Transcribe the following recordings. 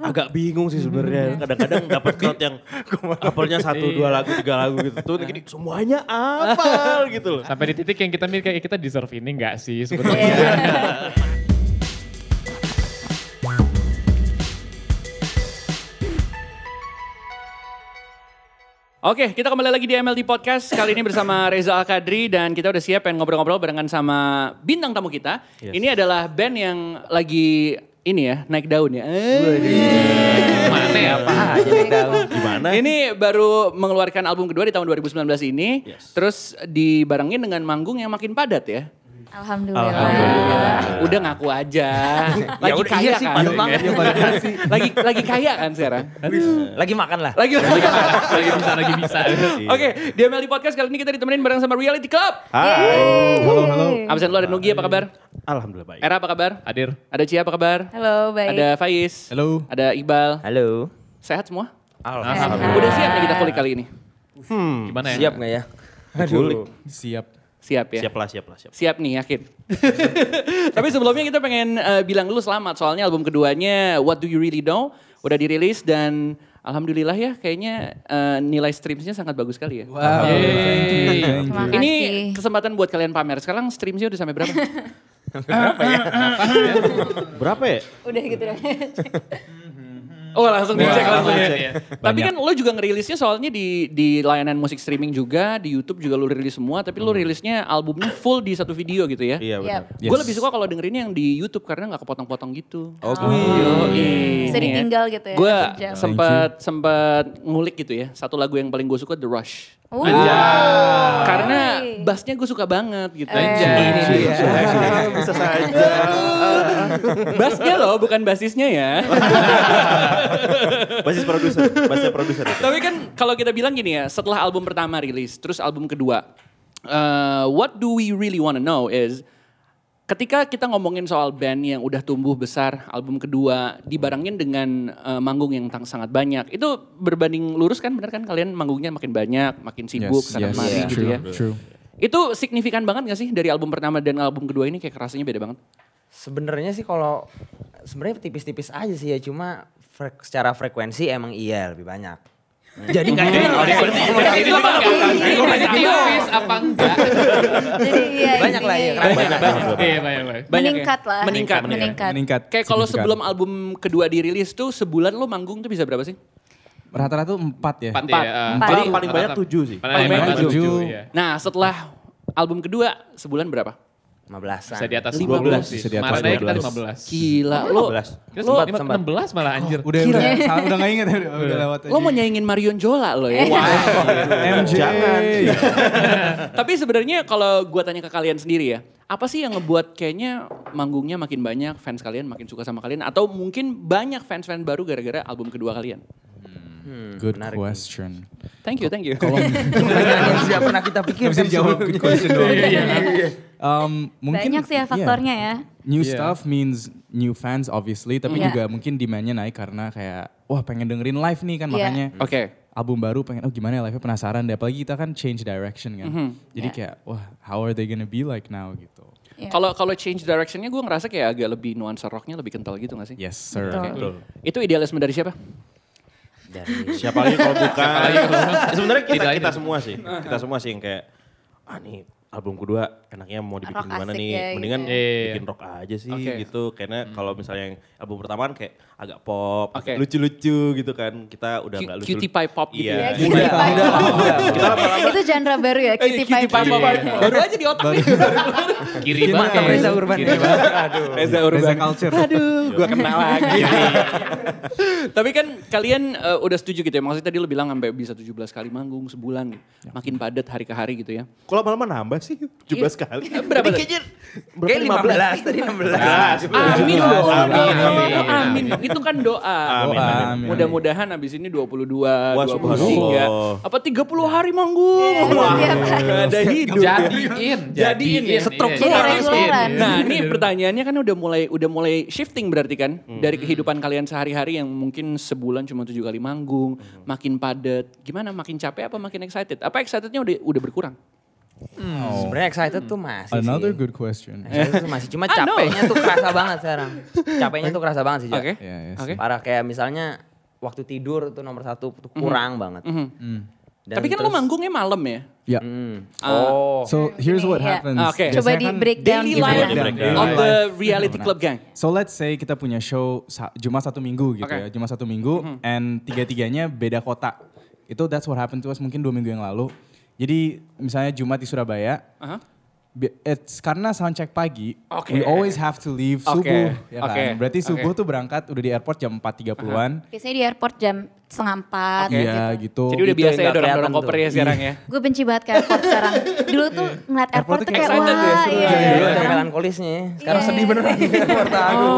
agak bingung sih sebenarnya. Kadang-kadang dapat crowd yang apelnya satu, dua lagu, tiga lagu gitu. Tuh gini, semuanya apal gitu loh. Sampai di titik yang kita mikir kayak kita deserve ini enggak sih sebetulnya. Oke, kita kembali lagi di MLT Podcast. Kali ini bersama Reza Al-Kadri dan kita udah siap pengen ngobrol-ngobrol barengan sama bintang tamu kita. Yes. Ini adalah band yang lagi ini ya, naik daun ya. Eh. Mana ya Pak? Gimana? Ini baru mengeluarkan album kedua di tahun 2019 ini. Yes. Terus dibarengin dengan manggung yang makin padat ya. Alhamdulillah. Alhamdulillah. Udah ngaku aja. Lagi Ya udah, kaya iya sih, kan. banget. Ya, lagi lagi kaya kan sekarang. Lagi makan lah. Lagi lagi bisa, lagi bisa. Oke, di MLT Podcast kali ini kita ditemenin bareng sama Reality Club. Hai. Halo, halo. Absen lu ada Nugi apa kabar? Alhamdulillah baik. Era apa kabar? Hadir. Ada Cia apa kabar? Halo, baik. Ada Faiz. Halo. Ada Iqbal. Halo. Sehat semua? Alhamdulillah. Udah siap nih kita kulik kali ini? Gimana ya? Siap nggak ya? Aduh. Siap. Siap ya? Siap lah, siap lah, siap. Siap nih, yakin. Tapi sebelumnya kita pengen eh, bilang dulu selamat soalnya album keduanya What Do You Really Know udah dirilis dan alhamdulillah ya kayaknya eh, nilai streamsnya sangat bagus sekali ya. Wow. Thank you. Thank you. Terima kasih. Ini kesempatan buat kalian pamer. Sekarang streamsnya udah sampai berapa? Berapa ya? Udah gitu dong. Oh langsung dicek langsung ya. Iya. Tapi kan lo juga ngerilisnya soalnya di di layanan musik streaming juga, di YouTube juga lo rilis semua, tapi lo rilisnya albumnya full di satu video gitu ya. Iya benar. Yap. Gue lebih suka kalau dengerinnya yang di YouTube karena nggak kepotong-potong gitu. Oh, Bisa ditinggal gitu ya, Gue sempat sempat ngulik gitu ya. Satu lagu yang paling gue suka The Rush. Oh. Karena bassnya gue suka banget gitu. Anjay. Ini dia. Bisa saja. Bassnya loh, bukan basisnya ya. Basis produser, basis produser itu. Tapi kan kalau kita bilang gini ya, setelah album pertama rilis, terus album kedua, eh, what do we really wanna know is ketika kita ngomongin soal band yang udah tumbuh besar, album kedua dibarengin dengan eh, manggung yang tang- sangat banyak, itu berbanding lurus kan, bener kan kalian manggungnya makin banyak, makin sibuk, Yes, sana yes, kemari gitu true, ya. true. Itu signifikan banget gak sih dari album pertama dan album kedua ini kayak rasanya beda banget? Sebenarnya sih kalau sebenarnya tipis-tipis aja sih ya cuma frek- secara frekuensi emang iya lebih banyak. Jadi nggak jadi Ini apa Ini tipis apa enggak? Jadi iya Banyak lah, iya. Banyak banget. Iya, banyak banyak. Banyak ya? Meningkat lah. Meningkat, Meningkat. Meningkat. Kayak kalau sebelum album kedua dirilis tuh sebulan lo manggung tuh bisa berapa sih? Rata-rata tuh empat ya. Empat ya. Paling, paling banyak tujuh sih. Paling banyak tujuh. iya. Nah setelah album kedua sebulan berapa? 15 Bisa di atas 15 15 sih. bisa di atas Kemarin kita 12. 15. Gila lo. 15. Kita Sempat, sempat sempat. 16 malah anjir. Udah udah salah, udah nggak inget ya, udah, udah lewat aja. Lo mau nyaingin Marion Jola lo ya. MJ. Jangan. Tapi sebenarnya kalau gua tanya ke kalian sendiri ya, apa sih yang ngebuat kayaknya manggungnya makin banyak, fans kalian makin suka sama kalian, atau mungkin banyak fans-fans baru gara-gara album kedua kalian? Good question. Thank you, thank you. Yang tidak pernah kita pikirkan bisa dijawab good question doang. Iya. Um, mungkin Banyak sih ya faktornya ya. New Iya. stuff means new fans obviously, tapi Iya. juga mungkin demandnya naik karena kayak wah pengen dengerin live nih kan Iya. makanya Oke. album baru pengen oh gimana ya live-nya penasaran deh apalagi kita kan change direction kan. Jadi Iya. kayak wah how are they gonna be like now gitu. Kalau kalau change directionnya gue ngerasa kayak agak lebih nuansa rocknya lebih kental gitu gak sih? Yes sir. Betul. Itu idealisme dari siapa? Dari Siapa lagi kalau bukan? Sebenarnya kita Tidak, kita semua sih, kita semua sih yang kayak ah nih album kedua enaknya mau dibikin Rock gimana nih? ya, gitu Mendingan ya. Iya. bikin rock aja sih Oke. gitu. Karena kalau misalnya yang album pertama kan kayak agak pop, Oke. lucu-lucu gitu kan. Kita udah nggak lucu. cutie pie pop gitu Iya. ya? Itu genre baru ya, Eh, cutie pie. pop. Baru aja di otak nih. Kiri banget. Reza Urban. Aduh. Reza Reza Urban. culture. Aduh, gue kenal lagi. Tapi kan kalian eh, udah setuju gitu ya, maksudnya tadi lo bilang sampai bisa 17 kali manggung sebulan, makin padat hari ke hari gitu ya. Kok lama-lama nambah sih 17 kali? Berapa? Tadi kayaknya berapa? Kayak 15 tadi 16. Amin dong. amin, Amin. amin. Itu kan doa. Amin. Mudah-mudahan abis ini 22, Wah, 23, subhanallah. apa 30 hari manggung. Hari. ada hidup. Jadiin. Jadiin ya, Stroke Jadi regularan. Nah ini pertanyaannya kan udah mulai udah mulai shifting berarti kan dari kehidupan kalian sehari-hari yang mungkin sebulan cuma tujuh kali manggung, makin padat. Gimana? Makin capek apa makin excited? Apa excitednya udah udah berkurang? Sebenarnya excited tuh masih Another sih. good question. Excited tuh masih. Cuma capeknya tuh kerasa banget sekarang. Capeknya tuh kerasa banget sih. Oke. Iya, iya Oke. Parah kayak misalnya waktu tidur tuh nomor satu tuh kurang banget. Dan Tapi kan lo terus- manggungnya malam ya? Ya. Hmm. Ah. Oh. So here's what Iya. happens. Oke. Coba Biasanya di kan breakdown Daily life of the reality Nah, club gang. So let's say kita punya show Jumat satu minggu gitu Oke. ya, Jumat satu minggu, and tiga-tiganya beda kota. Itu that's what happened to us mungkin dua minggu yang lalu. Jadi misalnya Jumat di Surabaya, Aha. bi- it's karena soundcheck pagi, Oke. we always have to leave Oke. subuh, ya kan? Oke. Berarti subuh Oke. tuh berangkat udah di airport jam 4.30-an. Biasanya di airport jam setengah empat Iya gitu. Jadi udah Itu biasa ya nggak dorong-dorong koper ya sekarang ya. Gue benci banget ke airport sekarang. Dulu tuh ngeliat airport tuh kayak ya, wah iya. ya. Dulu ada Sekarang- melankolisnya. ya. Sekarang Iya. sedih beneran.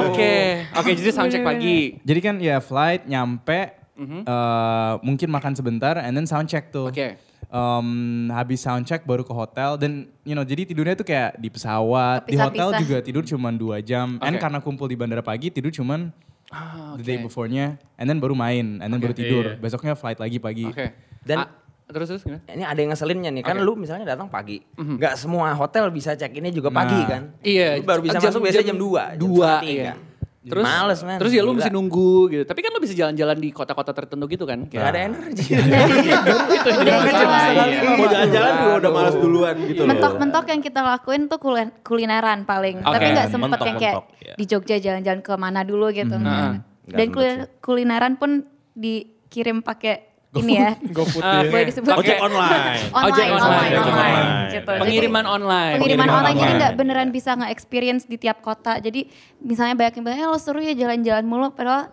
Oke. Oke, jadi soundcheck pagi. Jadi kan ya flight nyampe, eh, mungkin makan sebentar, and then soundcheck tuh. Oke. Em, habis soundcheck baru ke hotel dan you know jadi tidurnya tuh kayak di pesawat, di hotel juga tidur cuma dua jam. And Oke. karena kumpul di bandara pagi tidur cuman Ah, the day before-nya, and then baru main, and then baru tidur. Iya. Besoknya flight lagi pagi. Oke. Dan- Ah, terus terus gimana? Ini ada yang ngeselinnya nih. Kan lu misalnya datang pagi. Nggak semua hotel bisa check innya juga pagi Nah. kan. Iya, Lu baru bisa jam- masuk biasanya jam jam 2. dua, iya. Terus, Males, man. terus ya lu Gila. mesti nunggu gitu. Tapi kan lu bisa jalan-jalan di kota-kota tertentu gitu kan. Gak Kayak, ada energi. Udah jelas. Mau jalan-jalan juga udah malas duluan gitu loh. Mentok-mentok yang kita lakuin tuh kulineran paling. Tapi nggak sempet yang kayak Mentok-mentok, ya. di Jogja jalan-jalan ke mana dulu gitu. Heeh. Dan kuli- kulineran pun dikirim pakai ini ya. GoFood Ah, ya. Boleh disebut Ojek online. online, Ojek online, online, online, online. gitu. Jadi- pengiriman online. pengiriman Pengiriman online jadi online. nggak beneran bisa nge-experience di tiap kota. Jadi misalnya banyak yang bilang, eh lo seru ya jalan-jalan mulu. Padahal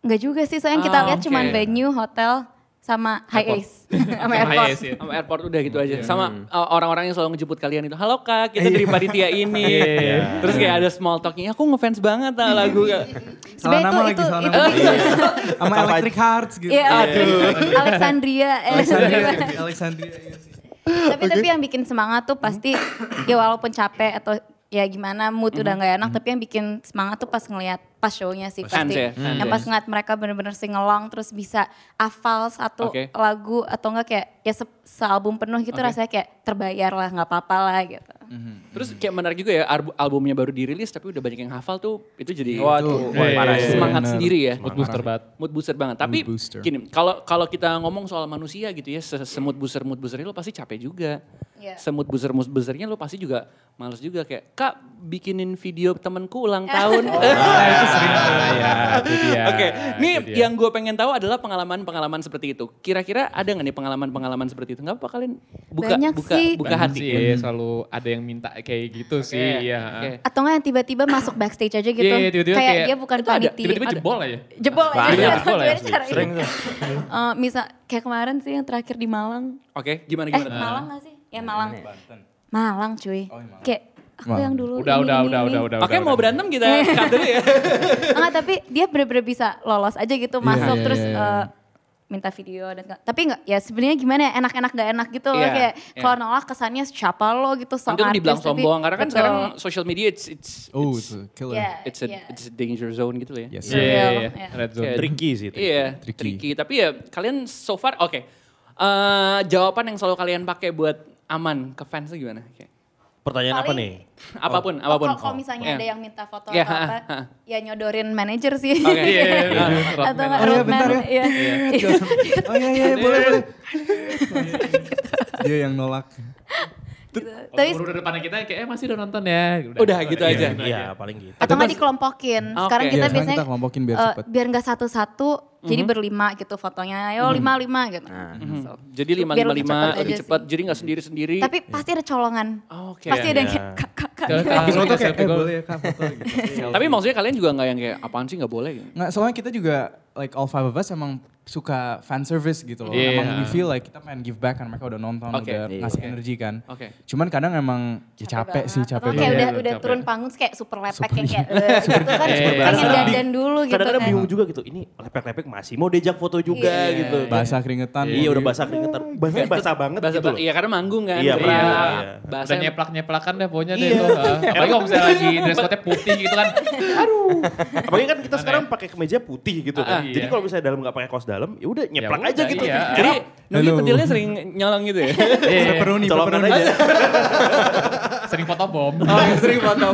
nggak juga sih. Soalnya yang kita Ah, lihat oke. cuman venue, hotel, sama high ace. sama airport. Yes, ya. Sama airport udah gitu aja. Sama uh, orang-orang yang selalu ngejemput kalian itu, halo kak, kita dari panitia ini. Terus kayak ada small talknya, aku ngefans banget ah lagu. Salah Sebenarnya nama itu, lagi, itu, salah itu, nama. Sama Electric Hearts gitu. Iya, Alexandria. eh, Alexandria. Alexandria. iya sih. tapi tapi yang bikin semangat tuh pasti ya walaupun capek atau ya gimana mood udah nggak enak tapi yang bikin semangat tuh pas ngelihat pas show-nya sih Fans pasti ya, fans. yang pas ngeliat mereka bener-bener singelong terus bisa hafal satu Oke. lagu atau enggak kayak ya se sealbum penuh gitu Oke. rasanya kayak terbayar lah nggak apa-apa lah gitu Terus kayak menarik juga ya, albu- albumnya baru dirilis tapi udah banyak yang hafal tuh, itu jadi Waduh, Iya, parah iya, sih. semangat Bener. sendiri ya. Mood booster banget. Mood booster banget. Tapi booster. gini, kalau kalau kita ngomong soal manusia gitu ya, se- semut booster mood boosternya lo pasti capek juga. Iya. Semut booster mood boosternya lo pasti juga males juga kayak kak bikinin video temenku ulang tahun. Ah, Ya. Oke, ini yang gue pengen tahu adalah pengalaman-pengalaman seperti itu. Kira-kira ada nggak nih pengalaman-pengalaman seperti itu? Nggak apa kalian buka Banyak buka sih. buka Banyak hati. sih, iya, selalu ada yang minta kayak gitu sih. Iya. Oke. atau enggak yang tiba-tiba masuk backstage aja gitu Iya, iya, tiba-tiba kayak, kayak- dia bukan panitia Tiba-tiba jebol aja. jebol aja Gimana jebol ya, caranya? Sering tuh. Eh, misal kayak kemarin sih yang terakhir di Malang Oke, gimana Eh gimana? Malang gak sih? Ya Malang. Malang cuy. Kayak aku yang dulu Udah, ini, udah, ini, udah, ini. udah, udah. Oke, udah, mau udah. berantem kita cut dulu ya. Enggak, tapi dia bener-bener bisa lolos aja gitu masuk iya, terus iya, iya. eh, minta video dan tapi enggak ya sebenarnya gimana ya enak-enak gak enak gitu loh Iya, kayak iya. kalau nolak kesannya siapa lo gitu sok Nanti lu dibilang artis, tapi- sombong karena kan Betul. sekarang social media it's it's Oh, it's, it's a killer. Iya, it's a iya. it's a danger zone gitu ya. Yes. Iya, iya, Real, iya. iya. Red zone. Kayak- Tricky sih. tricky. Iya, Tricky. tricky. Tapi ya kalian so far oke. Eh, jawaban yang selalu kalian pakai buat aman ke fans tuh gimana? Kayak, Pertanyaan apa Paling- nih? apa pun, Oh, apa pun. Kalau misalnya Iya. ada yang minta foto Iya, atau apa, ya nyodorin manajer sih. Oke. Iya, iya, iya. atau Roadman. nggak Oh, iya, roadman. bentar ya. Iya. Oh iya iya boleh boleh. Dia yang nolak. Gitu. Tapi Udah depannya kita kayak eh masih udah nonton ya. Udah, gitu aja. Iya, paling gitu. atau nggak dikelompokin. Sekarang kita Iya, sekarang biasanya kita kelompokin biar eh, cepet. biar nggak satu-satu, jadi berlima gitu fotonya. Ayo lima lima gitu. So, Jadi lima biar lima lebih cepat. Jadi nggak sendiri sendiri. Tapi pasti ada colongan. Oke. Pasti ada yang Iya. kayak Habis foto kayak eh boleh ya kak foto gitu. Tapi maksudnya kalian juga nggak yang kayak apaan sih nggak boleh gitu. Nggak, soalnya kita juga like all five of us emang suka fan service gitu loh. Iya. Emang we feel like kita pengen give back kan mereka udah nonton, Oke. udah Iya. ngasih energi kan. Oke. Cuman kadang emang ya capek, sih, banget. capek Atau kayak banget. udah Iya, udah capek. turun panggung kayak super lepek Super- yang kayak eh, gitu kan Iya, iya, pengen iya. dandan dulu gitu Kadang-kadang kan. bingung juga gitu. Ini lepek-lepek masih mau diajak foto juga Iya. gitu. Basah keringetan. Iya udah basah keringetan. Basah basah banget Bahasa gitu loh. Iya karena manggung kan. Iya, Iya. iya. Bahasa Udah nyeplak-nyeplakan deh pokoknya deh Iya. itu. Apalagi kalau misalnya lagi dress code-nya putih gitu kan. Apalagi kan kita sekarang pakai kemeja putih gitu kan. Ah, Jadi iya. kalau misalnya dalam nggak pakai kaos dalam ya udah nyeplak Ya aja udah, gitu. iya. Jadi Nugi Halo. pentilnya sering nyolong gitu ya? Pepperoni, Colongan pepperoni. aja. Sering foto bom. Oh, sering foto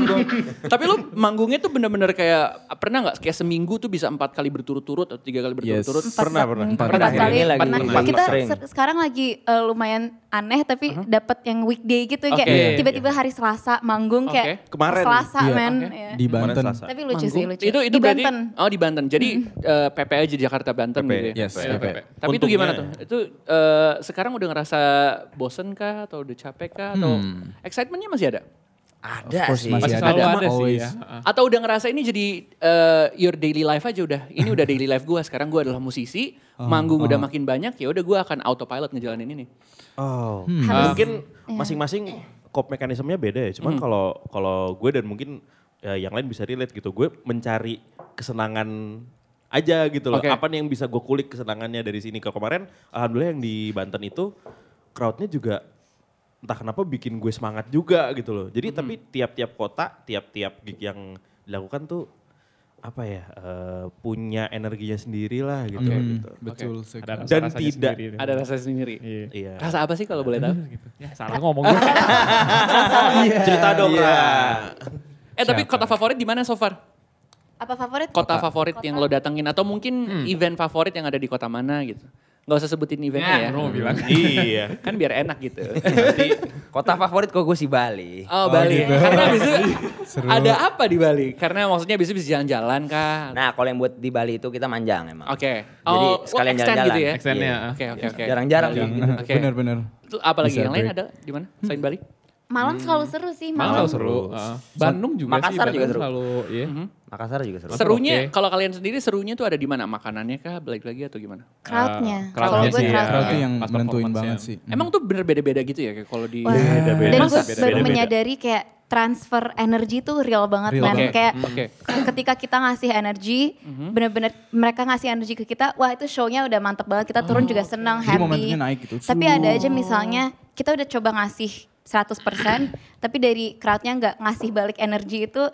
Tapi lu manggungnya tuh bener-bener kayak, pernah nggak kayak seminggu tuh bisa empat kali berturut-turut atau tiga kali berturut-turut? Yes. Pernah, pernah. Empat, Pernah. kali. Ini lagi pernah. Kita sekarang lagi eh, lumayan aneh tapi dapat yang weekday gitu Oke. kayak tiba-tiba hari Selasa manggung kayak Kemarin. Selasa Iya. men. Ya. Di Banten. Tapi lucu sih lucu. Itu itu Di berarti Banten. oh di Banten. Jadi PP aja di Jakarta Banten PP, gitu ya. Yes, Iya, PP. PP. Tapi itu Untungnya gimana ya. tuh? Itu eh, sekarang udah ngerasa bosen kah atau udah capek kah atau excitementnya masih ada? Ada course sih. masih Masih ada. Cuma ada sih ya. Atau udah ngerasa ini jadi eh, your daily life aja udah. Ini udah daily life gue. Sekarang gue adalah musisi, manggung udah makin banyak, ya udah gue akan autopilot ngejalanin ini. Oh. Harus- Mungkin masing-masing cop mekanismenya beda ya. Cuman kalau kalau gue dan mungkin ya, yang lain bisa relate gitu. Gue mencari kesenangan aja gitu loh. Oke. Apa nih yang bisa gue kulik kesenangannya dari sini. Kalau kemarin alhamdulillah yang di Banten itu crowdnya juga entah kenapa bikin gue semangat juga gitu loh. Jadi tapi tiap-tiap kota, tiap-tiap gig yang dilakukan tuh apa ya eh, punya energinya sendiri lah gitu. gitu. Betul. sekali. Ada Dan rasa-rasanya tidak sendiri. Ada rasa sendiri. Iya. Iya. Rasa apa sih kalau boleh tahu? Ya, salah ngomong gue. Cerita dong. Ra. Eh tapi kota favorit di mana so far? Apa favorit? Kota favorit yang lo datengin atau mungkin event favorit yang ada di kota mana gitu? Gak usah sebutin eventnya ya. Bro bilang. iya. Kan biar enak gitu. Nanti Kota favorit kok gue sih Bali. Oh, Bali. gitu. Karena abis itu ada apa di Bali? Karena maksudnya abis itu bisa jalan-jalan kah? Nah kalau yang buat di Bali itu kita manjang emang. Oke. Jadi Oh, sekalian extend jalan-jalan. gitu ya? Extendnya. Oke, oke, oke. Jarang-jarang. Bener-bener. Itu apa lagi Bisa yang lain ada di mana selain Bali? Malang selalu seru sih. Malang Malang. seru. Heeh. Bandung juga sih. Makassar juga Bandung seru. Selalu, iya. Makassar juga seru. Serunya oke. kalau kalian sendiri serunya tuh ada di mana? Makanannya kah? Balik lagi atau gimana? Crowdnya. Uh, Kalau crowdnya gue sih ya. crowdnya. Crowd tuh yang Pas menentuin banget sih. Emang tuh bener beda-beda gitu ya kayak kalau di Wah, Beda-beda. dan gue baru menyadari kayak transfer energi tuh real banget Real man. banget. Kayak Oke. ketika kita ngasih energi, bener-bener mereka ngasih energi ke kita, wah itu show-nya udah mantep banget. Kita turun juga senang, Jadi happy. momentumnya naik gitu. Tapi ada aja misalnya kita udah coba ngasih 100%, tapi dari crowd-nya nggak ngasih balik energi itu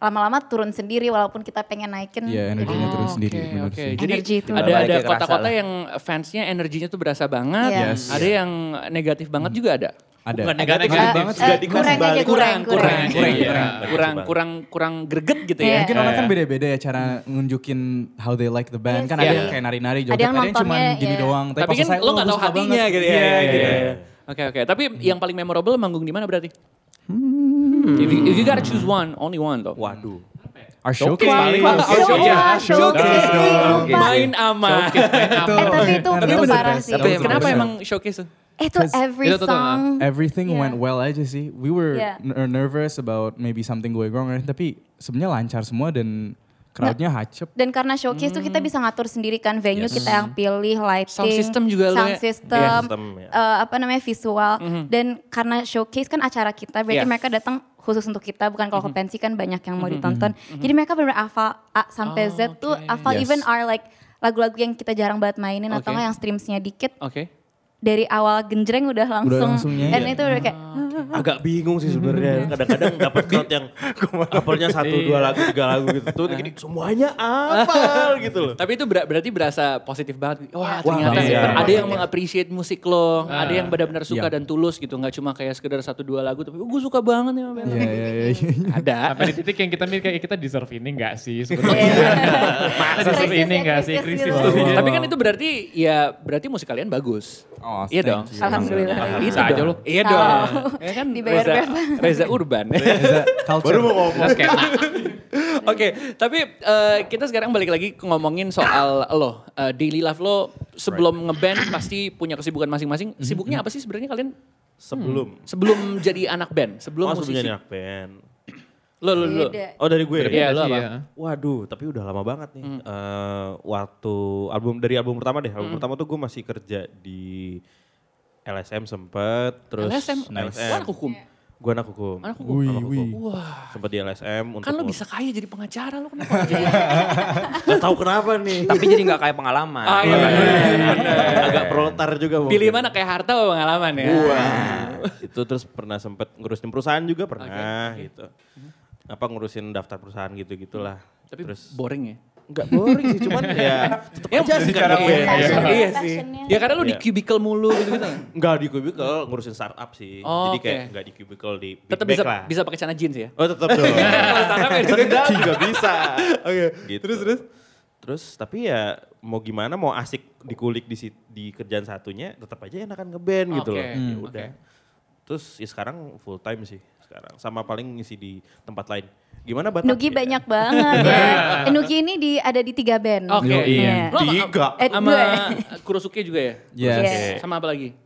lama-lama turun sendiri walaupun kita pengen naikin. Iya, energinya turun sendiri. Oke, bener oke. sih. Jadi Energi itu. ada ada kota-kota yang fansnya energinya tuh berasa banget. Iya. Yes. Ada yang negatif banget juga ada. Ada. Bukan negatif, negatif sih, banget Eh, Gak dikasih balik. kurang, kurang, kurang, kurang. kurang, Iya. kurang, kurang, kurang, kurang greget gitu Iya. ya. Mungkin orang kan beda-beda ya cara nunjukin how they like the band. Yes, kan ada iya. yang kayak nari-nari joget, Ada yang ada yang cuma gini iya. doang. Tapi kan lo "Oh, gak suka hatinya banget." gitu ya. Iya, iya. Oke oke, tapi yang paling memorable manggung di mana berarti? If, you, if you gotta choose one, only one though. Waduh. Our showcase Showcase paling. Our Oh, showcase. iya. showcase lupa. Main aman. Eh tapi itu, itu parah sih. Tapi Kenapa emang showcase tuh? Itu every song. Everything Yeah. went well aja sih. We were Yeah. n- nervous about maybe something going wrong, tapi sebenarnya lancar semua dan crowdnya hacep. Dan karena showcase tuh kita bisa ngatur sendiri kan venue Yes. kita yang pilih, lighting, Sound system juga lo sound ya? system, Iya, sistem, ya. eh, apa namanya visual. Dan karena showcase kan acara kita, berarti Iya. mereka datang khusus untuk kita, bukan kalau ke pensi kan banyak yang mau ditonton. Jadi mereka benar hafal A sampai Oh, Z tuh oke. hafal Yes. even our like lagu-lagu yang kita jarang banget mainin atau Oke. nggak yang streamsnya dikit Oke. Dari awal genjreng udah langsung, langsung nyanyi. dan itu udah kayak Agak bingung sih sebenarnya. Kadang-kadang dapat crowd yang apelnya satu dua lagu tiga lagu gitu. Tuh gini semuanya apa gitu loh. Tapi itu ber- berarti berasa positif banget. Wah, Iya. ternyata iya. ada yang mengapresiasi musik lo, ada yang benar-benar suka Iya. dan tulus gitu, nggak cuma kayak sekedar satu dua lagu tapi gue suka banget nih sama band lo." Iya, iya, iya. Ada. Sampai di titik yang kita mikir kayak kita deserve ini gak sih sebetulnya. Kita deserve ini gak sih Krisis. Tapi kan itu berarti ya berarti musik kalian bagus. Oh, iya dong. you. Alhamdulillah. Bisa aja lo. Iya dong. Ya kan Dibayar Reza, berapa? Reza Urban. Reza, culture. Baru mau ngomong. Oke, tapi eh, kita sekarang balik lagi ngomongin soal lo. Eh, daily life lo sebelum ngeband pasti punya kesibukan masing-masing. Sibuknya apa sih sebenarnya kalian Sebelum. sebelum jadi anak band, sebelum Oh musisi? sebelumnya anak band. Lo lo lo. Oh dari gue ya? Iya, lo Iya. apa? Waduh, tapi udah lama banget nih. Eh, waktu album dari album pertama deh. Album pertama tuh gue masih kerja di LSM sempet, terus LSM, Nice. Lo anak hukum. Gue anak hukum. Anak hukum. Wih, Anak hukum. wih. Wah, Sempet di LSM untuk kan lo bisa kaya jadi pengacara lo kenapa? jadi? Gak tahu kenapa nih. Tapi jadi nggak kayak pengalaman. Ah, iya, bener. Agak proletar juga mungkin. Pilih mana kayak harta atau pengalaman ya? Wah. itu terus pernah sempet ngurusin perusahaan juga pernah gitu. Apa ngurusin daftar perusahaan gitu-gitulah. Tapi terus boring ya? nggak boring sih, cuman ya tetap Ya, aja sih cara kan band. ngeband. Iya, Passion- iya sih. Ya karena lu di Iya. cubicle mulu gitu-gitu. Nggak di cubicle, ngurusin startup sih. Oh, Jadi kayak oke. nggak di cubicle di big Tetap bag bisa lah. bisa pakai celana jeans ya. Oh tetap dong. Kalau startup ya bisa. Oke. Gitu. Terus terus. Terus tapi ya mau gimana mau asik dikulik di di kerjaan satunya tetap aja enakan ngeband gitu loh. Oke, Ya hmm, udah. oke. Terus ya sekarang full time sih sekarang sama paling ngisi di tempat lain. Gimana Batak? Nugi Ya. banyak banget ya. Eh, Nugi ini di ada di tiga band. Oke. Iya. Lo Tiga. Eh, sama dua. Kurosuke juga ya? Yes. Iya. Sama apa lagi?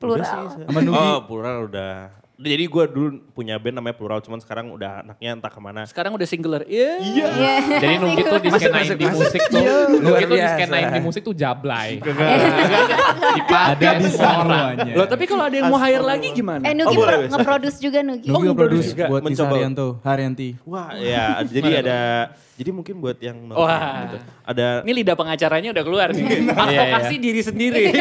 Plural. Sama Nugi. Oh plural udah. Jadi gue dulu punya band namanya plural cuman sekarang udah anaknya entah ke mana. Sekarang udah singular. Iya. Iya. Jadi Nugi tuh di skenain di musik tuh, Nugi Luar tuh di skenain di musik tuh jablay. Ada di semuanya. Loh tapi kalau ada yang mau hire lagi gimana? Eh Nugi Oh, bisa. nge-produce juga Nugi. Nugi nge-produce juga. buat Nisa Mencoba. Haryanto, Haryanti. Wah ya jadi ada jadi mungkin buat yang nonton Wah. gitu. Ada Ini lidah pengacaranya udah keluar nih. Advokasi diri sendiri.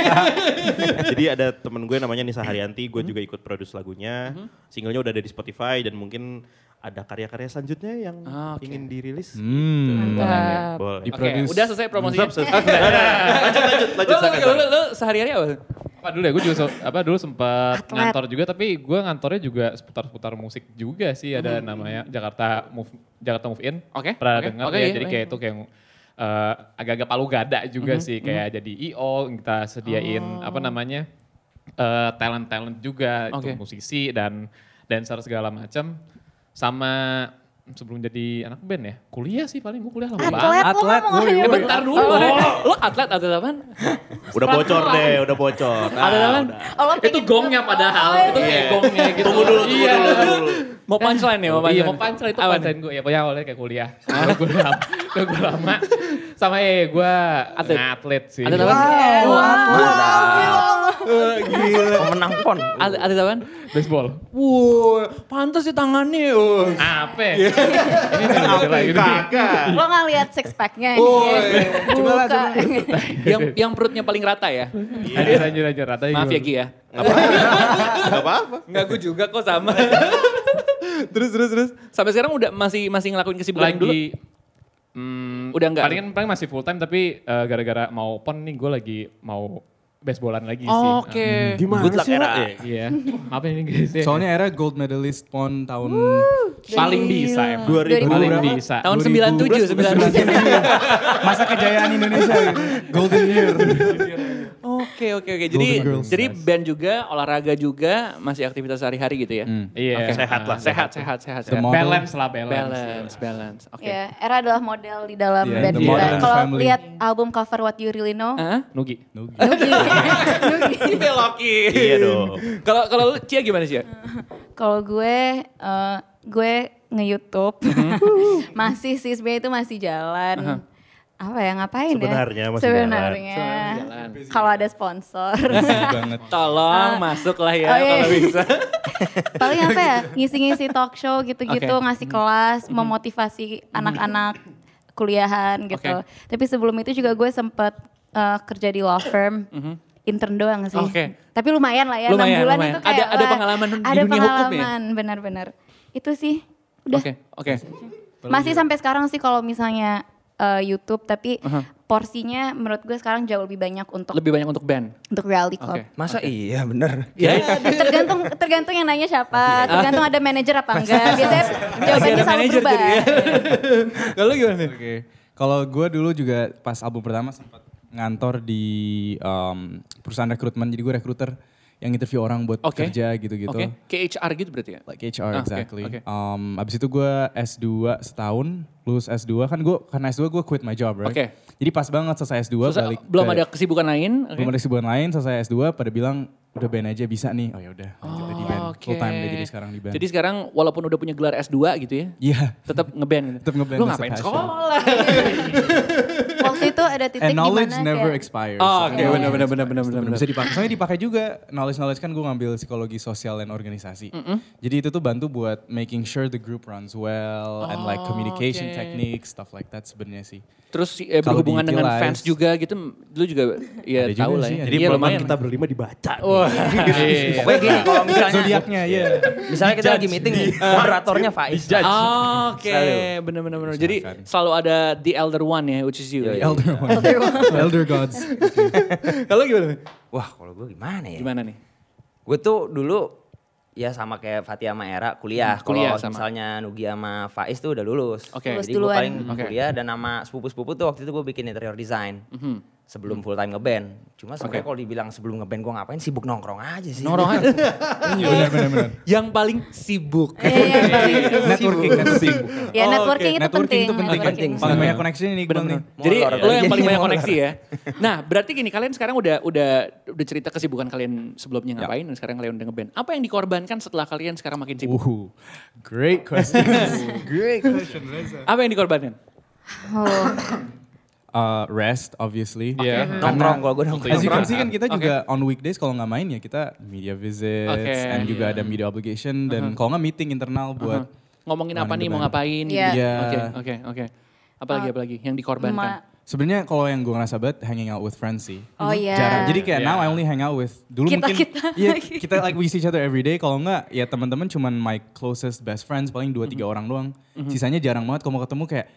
jadi ada temen gue namanya Nisa Haryanti, gue juga ikut produce lagunya. Singlenya udah ada di Spotify dan mungkin ada karya-karya selanjutnya yang Ah, oke. ingin dirilis. Hmm. Mantap. Boleh. Oke, produce. udah selesai promosinya. Lanjut, lanjut, lanjut. Lo, silakan. lo sehari-hari apa? Apa dulu ya, gue juga se- apa dulu sempat ngantor juga, tapi gue ngantornya juga seputar-seputar musik juga sih. Ada namanya Jakarta Move Jakarta Move In. Oke, Pernah oke, dengar oke, ya? iya, Jadi iya. kayak itu kayak eh, agak-agak palu gada juga sih, kayak jadi IO kita sediain apa namanya eh, talent-talent juga, Oke. untuk musisi dan dancer segala macam. Sama sebelum jadi anak band ya, kuliah sih paling gue kuliah lama banget. Atlet, lo Atlet, aja. woi. Bentar dulu. Lo atlet atlet apa? Udah bocor deh, udah bocor. Nah, Ada apa? Oh, lo Itu gongnya padahal, Oh, itu iya. kayak gongnya gitu. Tunggu dulu, tunggu Iya. dulu, tunggu dulu. Mau punchline ya? Mau punchline? Iya mau punchline itu punchline gue ya pokoknya awalnya kayak kuliah. gue lama, gue lama. Sama eh gue Atlet. atlet sih. Atlet apa? Pemenang pon. Atlet atlet apa? Baseball. Wow, pantas sih tangannya. Oh. Apa? Ini beda lagi. Kakak. Lo nggak lihat six packnya Oh, ini. Coba lah, Buka. yang yang perutnya paling rata ya? Lanjut lanjut lanjut. Ratanya Maaf ya? Ki ya. Gak apa-apa. Enggak gue juga kok sama. terus terus terus. Sampai sekarang udah masih masih ngelakuin kesibukan yang dulu. Lagi hmm, Udah enggak? Palingan paling masih full time tapi eh, gara-gara mau pon nih gue lagi mau baseballan lagi sih. Oke. Gimana Good luck sih, era. Ra? Ah, Iya. Apa ini Inggrisnya? Soalnya era gold medalist pon tahun paling bisa ya. 2000 Paling berapa? bisa. Tahun 97 2012, 97. masa kejayaan Indonesia gitu. Golden year. Oke oke oke. Jadi Girls. jadi band juga, olahraga juga, masih aktivitas sehari-hari gitu ya. Iya. Oke. Sehat lah, Sehat sehat sehat. Sehat. model. Balance lah balance. Balance balance. Oke. Ya, Era adalah model di dalam Yeah, band kita. and Kalau lihat album cover What You Really Know, Hah? Nugi. Nugi. Belokin. Iya dong. Kalau kalau lu Cia gimana Cia? Kalau gue, eh, gue nge-youtube. masih sih, sebenarnya itu masih jalan. Apa ya, ngapain Sebenarnya ya? masih Sebenarnya. jalan. Kalau ada sponsor. banget. Tolong masuk lah ya Oh, iya. kalau bisa. Paling apa ya, ngisi-ngisi talk show gitu-gitu, Oke. ngasih kelas, memotivasi anak-anak kuliahan gitu. Tapi sebelum itu juga gue sempet eh, kerja di law firm. Intern doang sih. Oke. Tapi lumayan lah ya, enam Lumayan, bulan lumayan. itu kayak Ada- ada wah, pengalaman di ada dunia hukum ya? pengalaman, benar-benar. Itu sih, udah. Oke oke. Masih sampai sekarang sih kalau misalnya eh, YouTube, tapi porsinya menurut gue sekarang jauh lebih banyak untuk Lebih banyak untuk band. untuk reality club. Oke. Masa iya bener. Ya. tergantung tergantung yang nanya siapa, tergantung ada manajer apa enggak. Biasanya jawabannya selalu manajer berubah. jadi ya. Kalau gimana nih? Oke. Kalau gue dulu juga pas album pertama sempat ngantor di um, perusahaan rekrutmen. Jadi gue rekruter yang interview orang buat Oke. kerja gitu-gitu. Oke. Kayak HR gitu berarti ya? Like HR Ah, exactly. oke. Um, abis itu gue S2 setahun, lulus S2 kan gue karena S2 gue quit my job right. Oke. Jadi pas banget selesai S2 Selesai- balik belum ke- ada kesibukan lain? oke. belum ada kesibukan lain selesai S2 pada bilang udah band aja bisa nih. Oh ya udah aja di band. Oke. Full time deh jadi sekarang di band. Jadi sekarang walaupun udah punya gelar S2 gitu ya, Iya. tetap ngeband gitu. Tetap ngeband, Lu ngapain sekolah? Waktu itu ada titik And knowledge never kayak expires. Oh, oke, So, benar, benar, benar, benar, benar. Bisa dipakai. Soalnya dipakai juga knowledge knowledge kan gue ngambil psikologi sosial dan organisasi. Jadi itu tuh bantu buat making sure the group runs well and like Oh, communication oke. techniques stuff like that sebenarnya sih. Terus eh, berhubungan dengan fans juga gitu, lu juga ya Ada tahu juga lah sih, ya. Jadi Iya, memang lumayan. kita berlima dibaca. Wah. Iya. Pokoknya gini, kalau misalnya Zodiaknya, iya. misalnya kita lagi meeting nih, moderatornya Faiz. Oke, bener-bener. bener. Jadi Misalkan. selalu ada the elder one ya, which is you. Elder one. Elder gods. Kalau gimana? Wah, kalau gue gimana ya? Gimana nih? Gue tuh dulu ya sama kayak Fatia sama Era kuliah. Hmm, kuliah Kalau sama. misalnya Nugi sama Faiz tuh udah lulus. Oke. Lulus Jadi gue paling Oke. kuliah dan nama sepupu-sepupu tuh waktu itu gue bikin interior design. Mhm. Sebelum full time ngeband. Cuma sebenarnya kalau dibilang sebelum ngeband gue ngapain sibuk nongkrong aja sih. Nongkrong aja. Benar, benar, benar. Yang paling sibuk. Iya, iya, paling sibuk. Networking, networking. Ya Oh, networking itu Networking penting. itu penting. Penting. Paling banyak connection ini Iqbal nih. Jadi lo yang kali. paling banyak koneksi ya. Nah berarti gini kalian sekarang udah udah udah cerita kesibukan kalian sebelumnya ngapain dan sekarang kalian udah ngeband. Apa yang dikorbankan setelah kalian sekarang makin sibuk? Great question. great question, Reza. Apa yang dikorbankan? Oh, Uh, rest, obviously. Iya. Nongkrong kalau gue nongkrong. As you can see kan kita juga on weekdays kalau nggak main ya kita media visits Oke. and juga ada media obligation dan kalau nggak meeting internal buat Ngomongin apa nih the mau band. ngapain? Iya. gitu. Iya. Oke oke oke. Apalagi apalagi yang dikorbankan? ma- sebenarnya kalau yang gue ngerasa banget hanging out with friends sih. oh iya. Jarang. Jadi kayak Iya. now I only hang out with dulu Kita- mungkin kita lagi. kita like we see each other every day kalau nggak ya teman-teman cuman my closest best friends paling dua tiga orang doang. Sisanya jarang banget kalau mau ketemu kayak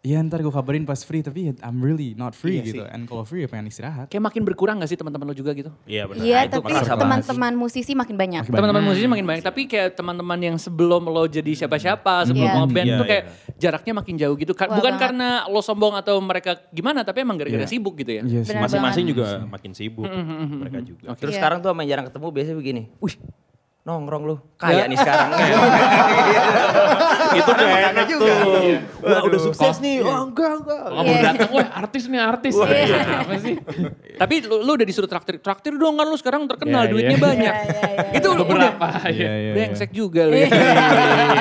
Iya ntar gue kabarin pas free tapi ya I'm really not free Iya gitu. sih. And kalau free ya pengen istirahat. Kayak makin berkurang gak sih teman-teman lo juga gitu? Iya benar. Iya, Nah, itu tapi teman-teman musisi makin banyak. Teman-teman musisi makin banyak, tapi kayak teman-teman yang sebelum lo jadi siapa-siapa, sebelum Iya. mau band Iya, tuh kayak jaraknya makin jauh gitu. Bukan banget. karena lo sombong atau mereka gimana, tapi emang gara-gara Iya. sibuk gitu ya. Iya sih. Benar Masing-masing juga makin sibuk. Mereka juga. Terus Iya. sekarang tuh sama yang jarang ketemu biasanya begini. Wih, nongkrong lu. Kaya nih sekarang. itu gak enak tuh. Wah udah sukses nih. Oh enggak enggak. Kalau baru datang, wah artis nih artis. Iya. Apa sih? Tapi lu, lu udah disuruh traktir, traktir dong kan lu sekarang terkenal, Iya, duitnya iya. banyak. Iya, iya, iya. Itu Udah udah berapa? Iya, iya, iya. brengsek juga lu ya.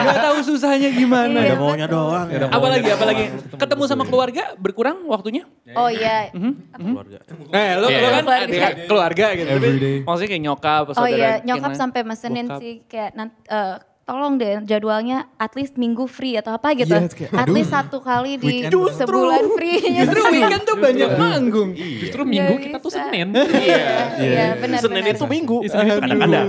Gak tahu susahnya gimana. Ada maunya doang. ya. Apalagi, apalagi. Ketemu sama keluarga berkurang waktunya? Oh iya. Keluarga. Eh, lu, Iya. kan Keluarga. gitu. Maksudnya kayak nyokap, Oh saudara. iya, nyokap sampai Bokap. sih kayak nanti tolong deh jadwalnya at least minggu free atau apa gitu. Iya, kayak, at aduh. least satu kali di Weekend. sebulan free. Justru weekend tuh banyak manggung. Justru minggu kita tuh. Senin. Iya, iya benar Senin benar. itu minggu. Senin itu Kadang-kadang.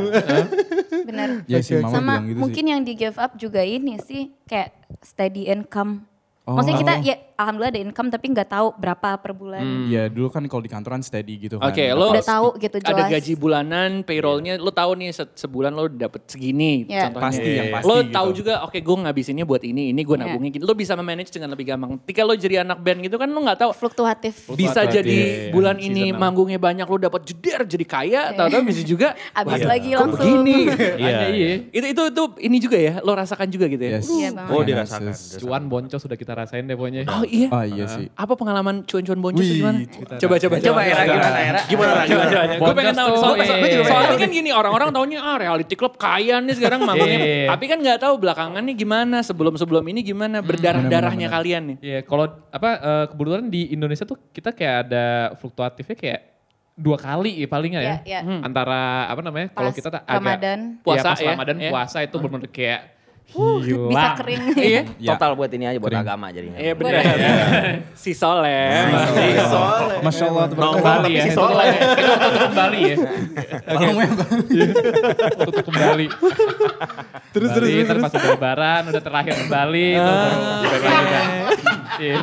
Benar. Iya sih mama Sama gitu mungkin sih. yang di give up juga ini sih kayak steady income. Oh. Maksudnya kita ya alhamdulillah ada income tapi nggak tahu berapa per bulan. Iya dulu kan kalau di kantoran steady gitu kan. Oke, lo Udah tahu gitu ada jelas. gaji bulanan, payrollnya, lo tahu nih se- sebulan lo dapet segini Iya. contohnya. Pasti, yang pasti Lo gitu. tahu juga, oke gue ngabisinnya buat ini, ini gue Iya. nabungin gitu. Lo bisa memanage dengan lebih gampang. Ketika lo jadi anak band gitu kan lo nggak tahu Fluktuatif. bisa Fluktuatif, jadi iya, bulan ini seasonal. manggungnya banyak lo dapat jeder jadi kaya, tahu-tahu bisa juga Abis wah, lagi langsung. begini. Iya. iya. itu itu itu ini juga ya, lo rasakan juga gitu ya. Yes. Iya. Oh dirasakan. Cuan boncos sudah kita rasain deh pokoknya. Oh iya. Oh iya sih. Apa pengalaman cuan-cuan boncos Wih, gimana? Coba coba Coba Era gimana Era? Gimana coba. Gue pengen tahu soalnya, soalnya kan gini orang-orang taunya ah reality club kaya nih sekarang manggungnya. Iya. Tapi kan nggak tahu belakangannya gimana, sebelum-sebelum ini gimana berdarah-darahnya benar, kalian nih. Iya, kalau apa eh, kebetulan di Indonesia tuh kita kayak ada fluktuatifnya kayak dua kali ya palingnya ya. Iya, iya. Antara apa namanya? Kalau kita tak Ramadan. Puasa ya, pas ya, Ramadan ya. puasa itu benar-benar kayak Bisa hilang. kering. Iya. Ya. Total buat ini aja buat agama jadinya. Iya benar. Si Soleh. Si Soleh. Masya Allah tuh Kembali ya. Si Soleh. Itu tutup kembali ya. Tutup kembali. terus terus terus. Pas udah lebaran, udah terakhir kembali. Iya.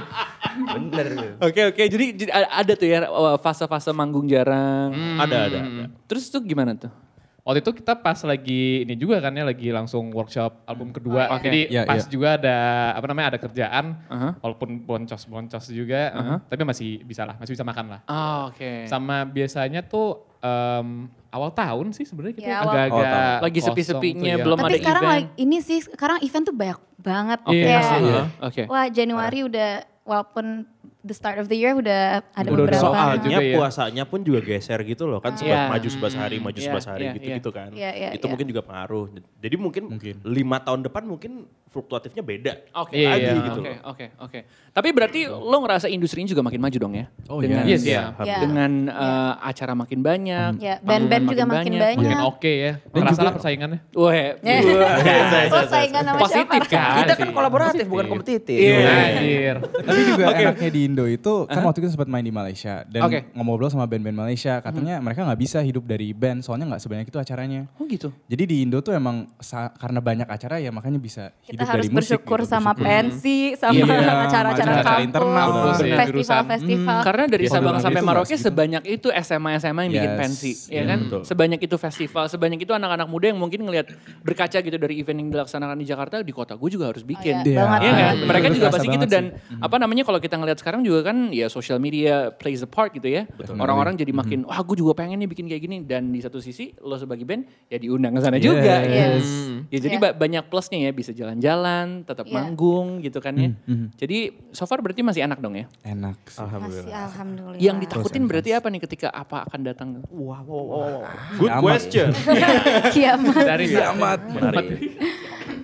Bener. Oke oke jadi, ada tuh ya uh, fase-fase manggung jarang. Ada ada. ada. Terus tuh gimana tuh? Waktu itu kita pas lagi ini juga kan ya lagi langsung workshop album kedua. Oke. Jadi Iya, pas iya. juga ada apa namanya ada kerjaan Aha. walaupun boncos-boncos juga, tapi masih bisa lah, masih bisa makan lah. Oh, oke. Sama biasanya tuh em, awal tahun sih sebenarnya kita Ya, agak-agak Oh. Lagi sepi-sepinya, tuh ya. belum Tapi ada sekarang event. lagi- ini sih sekarang event tuh banyak banget. Iya, Kayak, iya. Oke. Wah Januari udah walaupun the start of the year udah ada Udah- udah beberapa. soal juga Soalnya ya. puasanya pun juga geser gitu loh kan Iya. sebat maju sebelas hari maju Iya, sebelas hari iya, gitu iya. gitu kan Iya, iya, itu mungkin juga pengaruh jadi mungkin, Mungkin. lima tahun depan mungkin fluktuatifnya beda Oke, Iya, lagi iya. gitu Oke, loh oke, oke. Tapi berarti lo ngerasa industrinya juga makin maju dong ya? Oh, dengan, iya. Yes, iya. Iya. Dengan uh, acara makin banyak. Ya, panggungan band-band juga makin banyak. Makin oke ya. Kerasa lah persaingannya. Wah, Eh, Oh sama Positif siapa? kan? Kita kan kolaboratif bukan kompetitif. Iya. Tapi juga enaknya di Indo itu kan waktu itu sempat main di Malaysia dan Oke. ngobrol sama band-band Malaysia katanya mereka nggak bisa hidup dari band soalnya nggak sebanyak itu acaranya. Oh gitu. Jadi di Indo tuh emang sa- karena banyak acara ya makanya bisa Kita hidup harus dari musik. bersyukur gitu, sama bersyukur. pensi, sama Iya, acara-acara acara kampus, internal. Kampus, iya, festival-festival. Karena dari Sabang sampai itu nggak Merauke segitu. sebanyak itu SMA-SMA yang bikin Yes, pensi, ya iya, kan? betul. Sebanyak itu festival, sebanyak itu anak-anak muda yang mungkin ngelihat berkaca gitu dari event yang dilaksanakan di Jakarta, di kota gue juga harus bikin. Oh, iya, banget. Iya kan? Mereka juga pasti gitu dan apa namanya kalau kita ngelihat sekarang juga kan ya social media plays a part gitu ya. Orang-orang jadi makin wah gue juga pengen nih bikin kayak gini dan di satu sisi lo sebagai band ya diundang ke sana Yes. juga. Yes. Ya jadi Iya. ba- banyak plusnya ya bisa jalan-jalan, tetap Iya. manggung gitu kan ya. Jadi so far berarti masih enak dong ya. Enak. sih. Masih alhamdulillah. Yang ditakutin berarti apa nih ketika apa akan datang? Wow, wow, wow. Good Kiamat. question. kiamat. Dari kiamat. Menarik.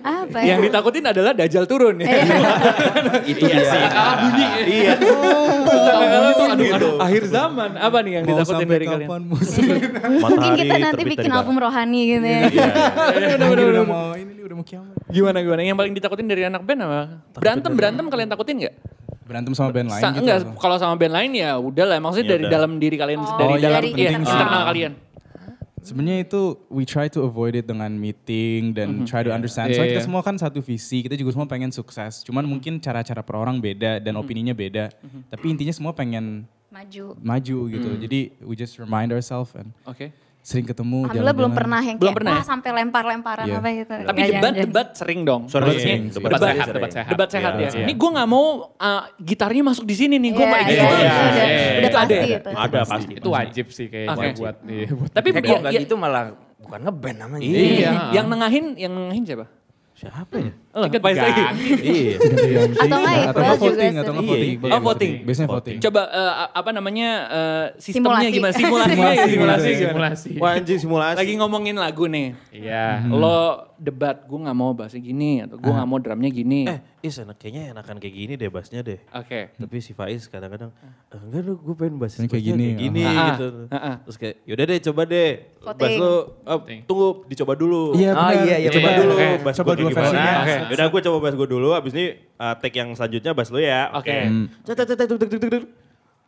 Apa ya? Yang ditakutin adalah Dajjal turun ya. Itu dia. Kalah bunyi. Iya. Aduh, akhir zaman. Apa nih yang ditakutin dari kalian? Mungkin kita nanti bikin album rohani gitu ya. Iya. Udah, udah mau ini udah mau kiamat. Gimana gimana? Yang paling ditakutin dari anak band apa? Berantem berantem kalian takutin nggak? Berantem sama band lain Sa- gitu. enggak, kalau sama band lain ya udah lah. Maksudnya Ya dari udah. dalam diri kalian, Oh, dari iya, dalam dari iya, internal. internal kalian. Sebenarnya itu we try to avoid it dengan meeting dan try to understand. Iya, Soalnya kita iya. semua kan satu visi, kita juga semua pengen sukses. Cuman mungkin cara-cara per orang beda dan opininya beda. Tapi intinya semua pengen Maju. maju gitu. Jadi we just remind ourselves and Oke. Sering ketemu. Alhamdulillah belum pernah yang Belum kayak pernah wah ya? sampai lempar-lemparan Iya. apa gitu. Tapi Nggak debat jangan. debat sering dong. Sering, Maksudnya debat Debat sering. sehat, debat sehat. debat sehat Iya, ya. iya. Ini gue nggak mau uh, gitarnya masuk di sini nih. Gue Iya, mau iya, iya, iya, udah- iya. Udah Itu ada pasti ya? itu. Ada pasti. Itu wajib sih kayaknya buat iya, buat Tapi Eh, kalau nggak gitu malah bukan ngeband namanya. Iya. Yang nengahin, yang nengahin siapa? Siapa ya? Oh, Pak Zaki. ganti. Iya. Atau nggak atau Iqbal juga voting atau nggak sering. voting. Iya. Oh, voting. Biasanya voting. Coba eh, apa namanya eh, sistemnya Simulasi. gimana? Simulasinya ya, simulasi gimana? Simulasi. Wah anjing simulasi. Lagi ngomongin lagu nih. Iya. Lo debat, gue nggak mau bahasnya gini atau gue nggak mau drumnya gini. Eh, Is enak kayaknya enakan kayak gini deh bassnya deh. Oke. Tapi si Faiz kadang-kadang, "Eh, enggak dong gue pengen bass Ini kayak bassnya gini, kayak gini ah. gitu. Ah, ah. Terus kayak yaudah deh coba deh. Voting. Bass lu, Voting. tunggu dicoba dulu. Iya Oh, iya, iya, coba Iya, dulu bass Coba gue dua kayak gimana. Yaudah gue coba bass gue dulu, abis ini uh, take yang selanjutnya bass lu ya. Oke. Hmm. Cet, cet.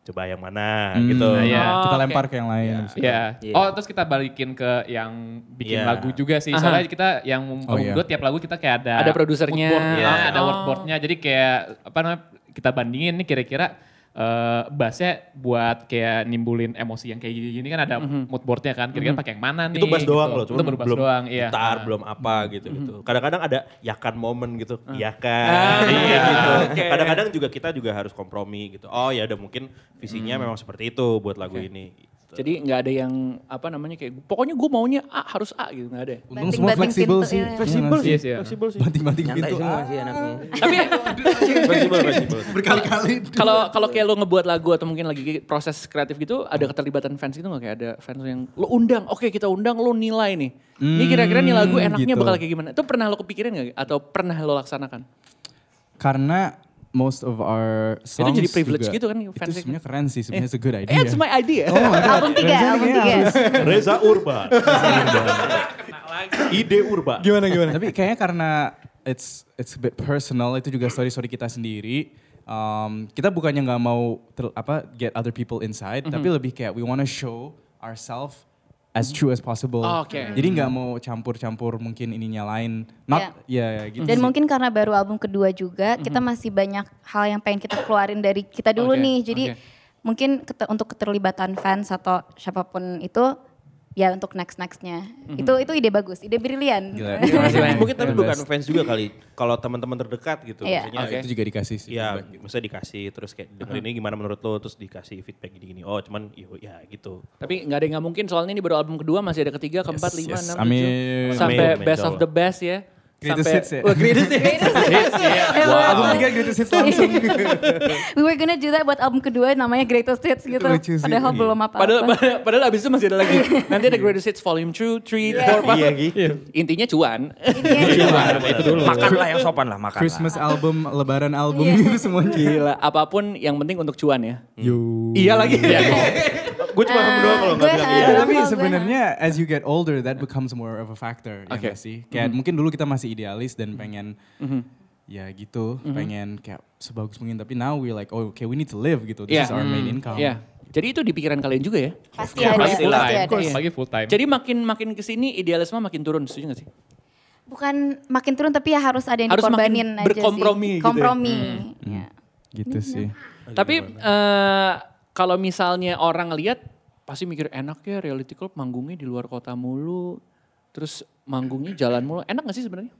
Coba yang mana Hmm, gitu. Nah, iya. Kita Oh, lempar oke. ke yang lain. Iya. Iya. Oh terus kita balikin ke yang bikin Iya. lagu juga sih. Aha. Soalnya kita yang Oh, iya. membuat tiap lagu kita kayak ada Ada produsernya. Iya. ada Oh. wordboardnya. Jadi kayak apa namanya kita bandingin nih kira-kira eh bassnya buat kayak nimbulin emosi yang kayak gini-gini kan ada moodboardnya kan. Kira-kira pakai yang mana nih? Itu bass doang gitu. loh, Itu cuma baru bass belum doang. Iya. gitar, Ah. belum apa gitu gitu. Kadang-kadang ada yakan momen gitu, Ah, iya kan, iya gitu. Kadang-kadang juga kita juga harus kompromi gitu. Oh ya udah mungkin visinya memang seperti itu buat lagu ini. Gitu. Jadi nggak ada yang apa namanya kayak pokoknya gue maunya A harus A gitu nggak ada. Untung semua fleksibel sih. iya. Fleksibel Iya sih, ya. fleksibel sih. Banting-banting pintu. semua ah. sih anaknya. Tapi fleksibel, fleksibel. Berkali-kali. kalau kalau kayak lo ngebuat lagu atau mungkin lagi proses kreatif gitu ada keterlibatan fans gitu nggak kayak ada fans yang lo undang, oke kita undang lo nilai nih. Ini kira-kira nih lagu Hmm, enaknya gitu. bakal kayak gimana? Itu pernah lo kepikirin nggak atau pernah lo laksanakan? Karena most of our songs jadi privilege juga- gitu kan, Itu fansnya. sebenarnya keren sih, sebenarnya it's a good idea. Eh, it's my idea. Oh. Album tiga, album tiga. Reza Urban. Ide Urban. gimana gimana? Tapi kayaknya karena it's it's a bit personal itu juga story story kita sendiri. Um, kita bukannya nggak mau ter- apa get other people inside, tapi lebih kayak we wanna show ourselves as true as possible. Oh, oke. Jadi nggak mau campur-campur mungkin ininya lain. Not ya gitu. Dan sih. mungkin karena baru album kedua juga, kita masih banyak hal yang pengen kita keluarin dari kita dulu Oke, nih. Jadi oke. mungkin untuk keterlibatan fans atau siapa pun itu, ya untuk next nextnya. Itu itu ide bagus, ide brilian. Gila. Mungkin tapi The bukan fans juga kali. Kalau teman-teman terdekat gitu. Iya. Maksudnya Oke. itu juga dikasih sih. Ya, feedback gitu. maksudnya dikasih terus kayak dengerin ini gimana menurut lo terus dikasih feedback gini-gini. Oh, cuman yo, ya gitu. Tapi nggak ada yang nggak mungkin soalnya ini baru album kedua masih ada ketiga, keempat, Yes, lima, yes. enam, Amin. tujuh. Sampai Amin, best of the best ya. Greatest Sampai, hits ya? Wah, greatest hits. Wow. Album tiga greatest hits langsung. We were gonna do that buat album kedua namanya Greatest Hits gitu. lucu sih. Padahal belum apa-apa. Padahal, padahal, padahal abis itu masih ada lagi. Nanti ada greatest hits volume 2, 3, 4, Iya gitu. Intinya cuan. Intinya itu dulu. Makan lah yang sopan lah, makan Christmas lah. album, lebaran album Iya. gitu semuanya. Gila, apa pun yang penting untuk cuan ya. Yo. Iya lagi. Gue cuma ngomong doang kalau nggak bilang iya. Ya, tapi sebenarnya as you get older that becomes more of a factor ya Oke. nggak sih kayak mungkin dulu kita masih idealis dan pengen ya gitu, Mhm. pengen kayak sebagus mungkin. Tapi now we like, oh okay we need to live gitu. This Iya. is our main income. Iya. Jadi itu di pikiran kalian juga ya? Pasti Ya, ada, pasti pasti ada. Apalagi full time. Jadi makin makin ke sini idealisme makin turun, setuju gak sih? Bukan makin turun tapi ya harus ada yang Harus makin dikorbanin aja berkompromi sih. gitu ya? Kompromi. Hmm. Ya. Gitu sih. Tapi kalau misalnya orang lihat pasti mikir enak ya reality club manggungnya di luar kota mulu. Terus manggungnya jalan mulu. Enak gak sih sebenarnya?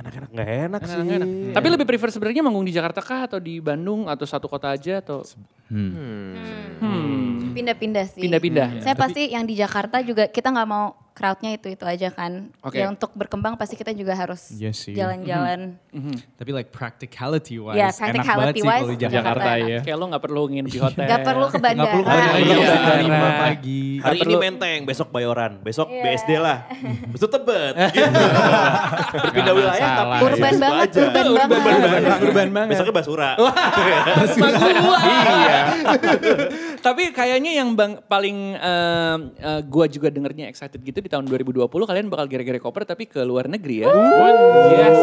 Enak-enak nggak enak sih. Enak, enak. Tapi lebih prefer sebenarnya manggung di Jakarta kah atau di Bandung atau satu kota aja atau hmm, Pindah-pindah sih. pindah-pindah? Saya pasti yang di Jakarta juga kita nggak mau crowdnya itu-itu aja kan. Oke. Ya untuk berkembang pasti kita juga harus Iya jalan-jalan. Tapi like practicality wise, Ya, enak banget practicality sih kalau wise, di Jakarta. Jakarta ya. Kayak lo gak perlu nginep di hotel. Gak perlu ke Nggak bandara. perlu Iya, kerja iya. Iya. pagi. Hari ini perlu- Menteng, besok Bayoran, besok Iya. BSD lah, besok Tebet. Gitu. Berpindah Nggak wilayah tapi Urban banget, aja. urban banget. banget. Urban banget. Besoknya Basura. iya. Tapi kayaknya yang bang, paling eh, eh, gua juga dengernya excited gitu di tahun 2020 kalian bakal gere-gere koper tapi ke luar negeri ya. Yes.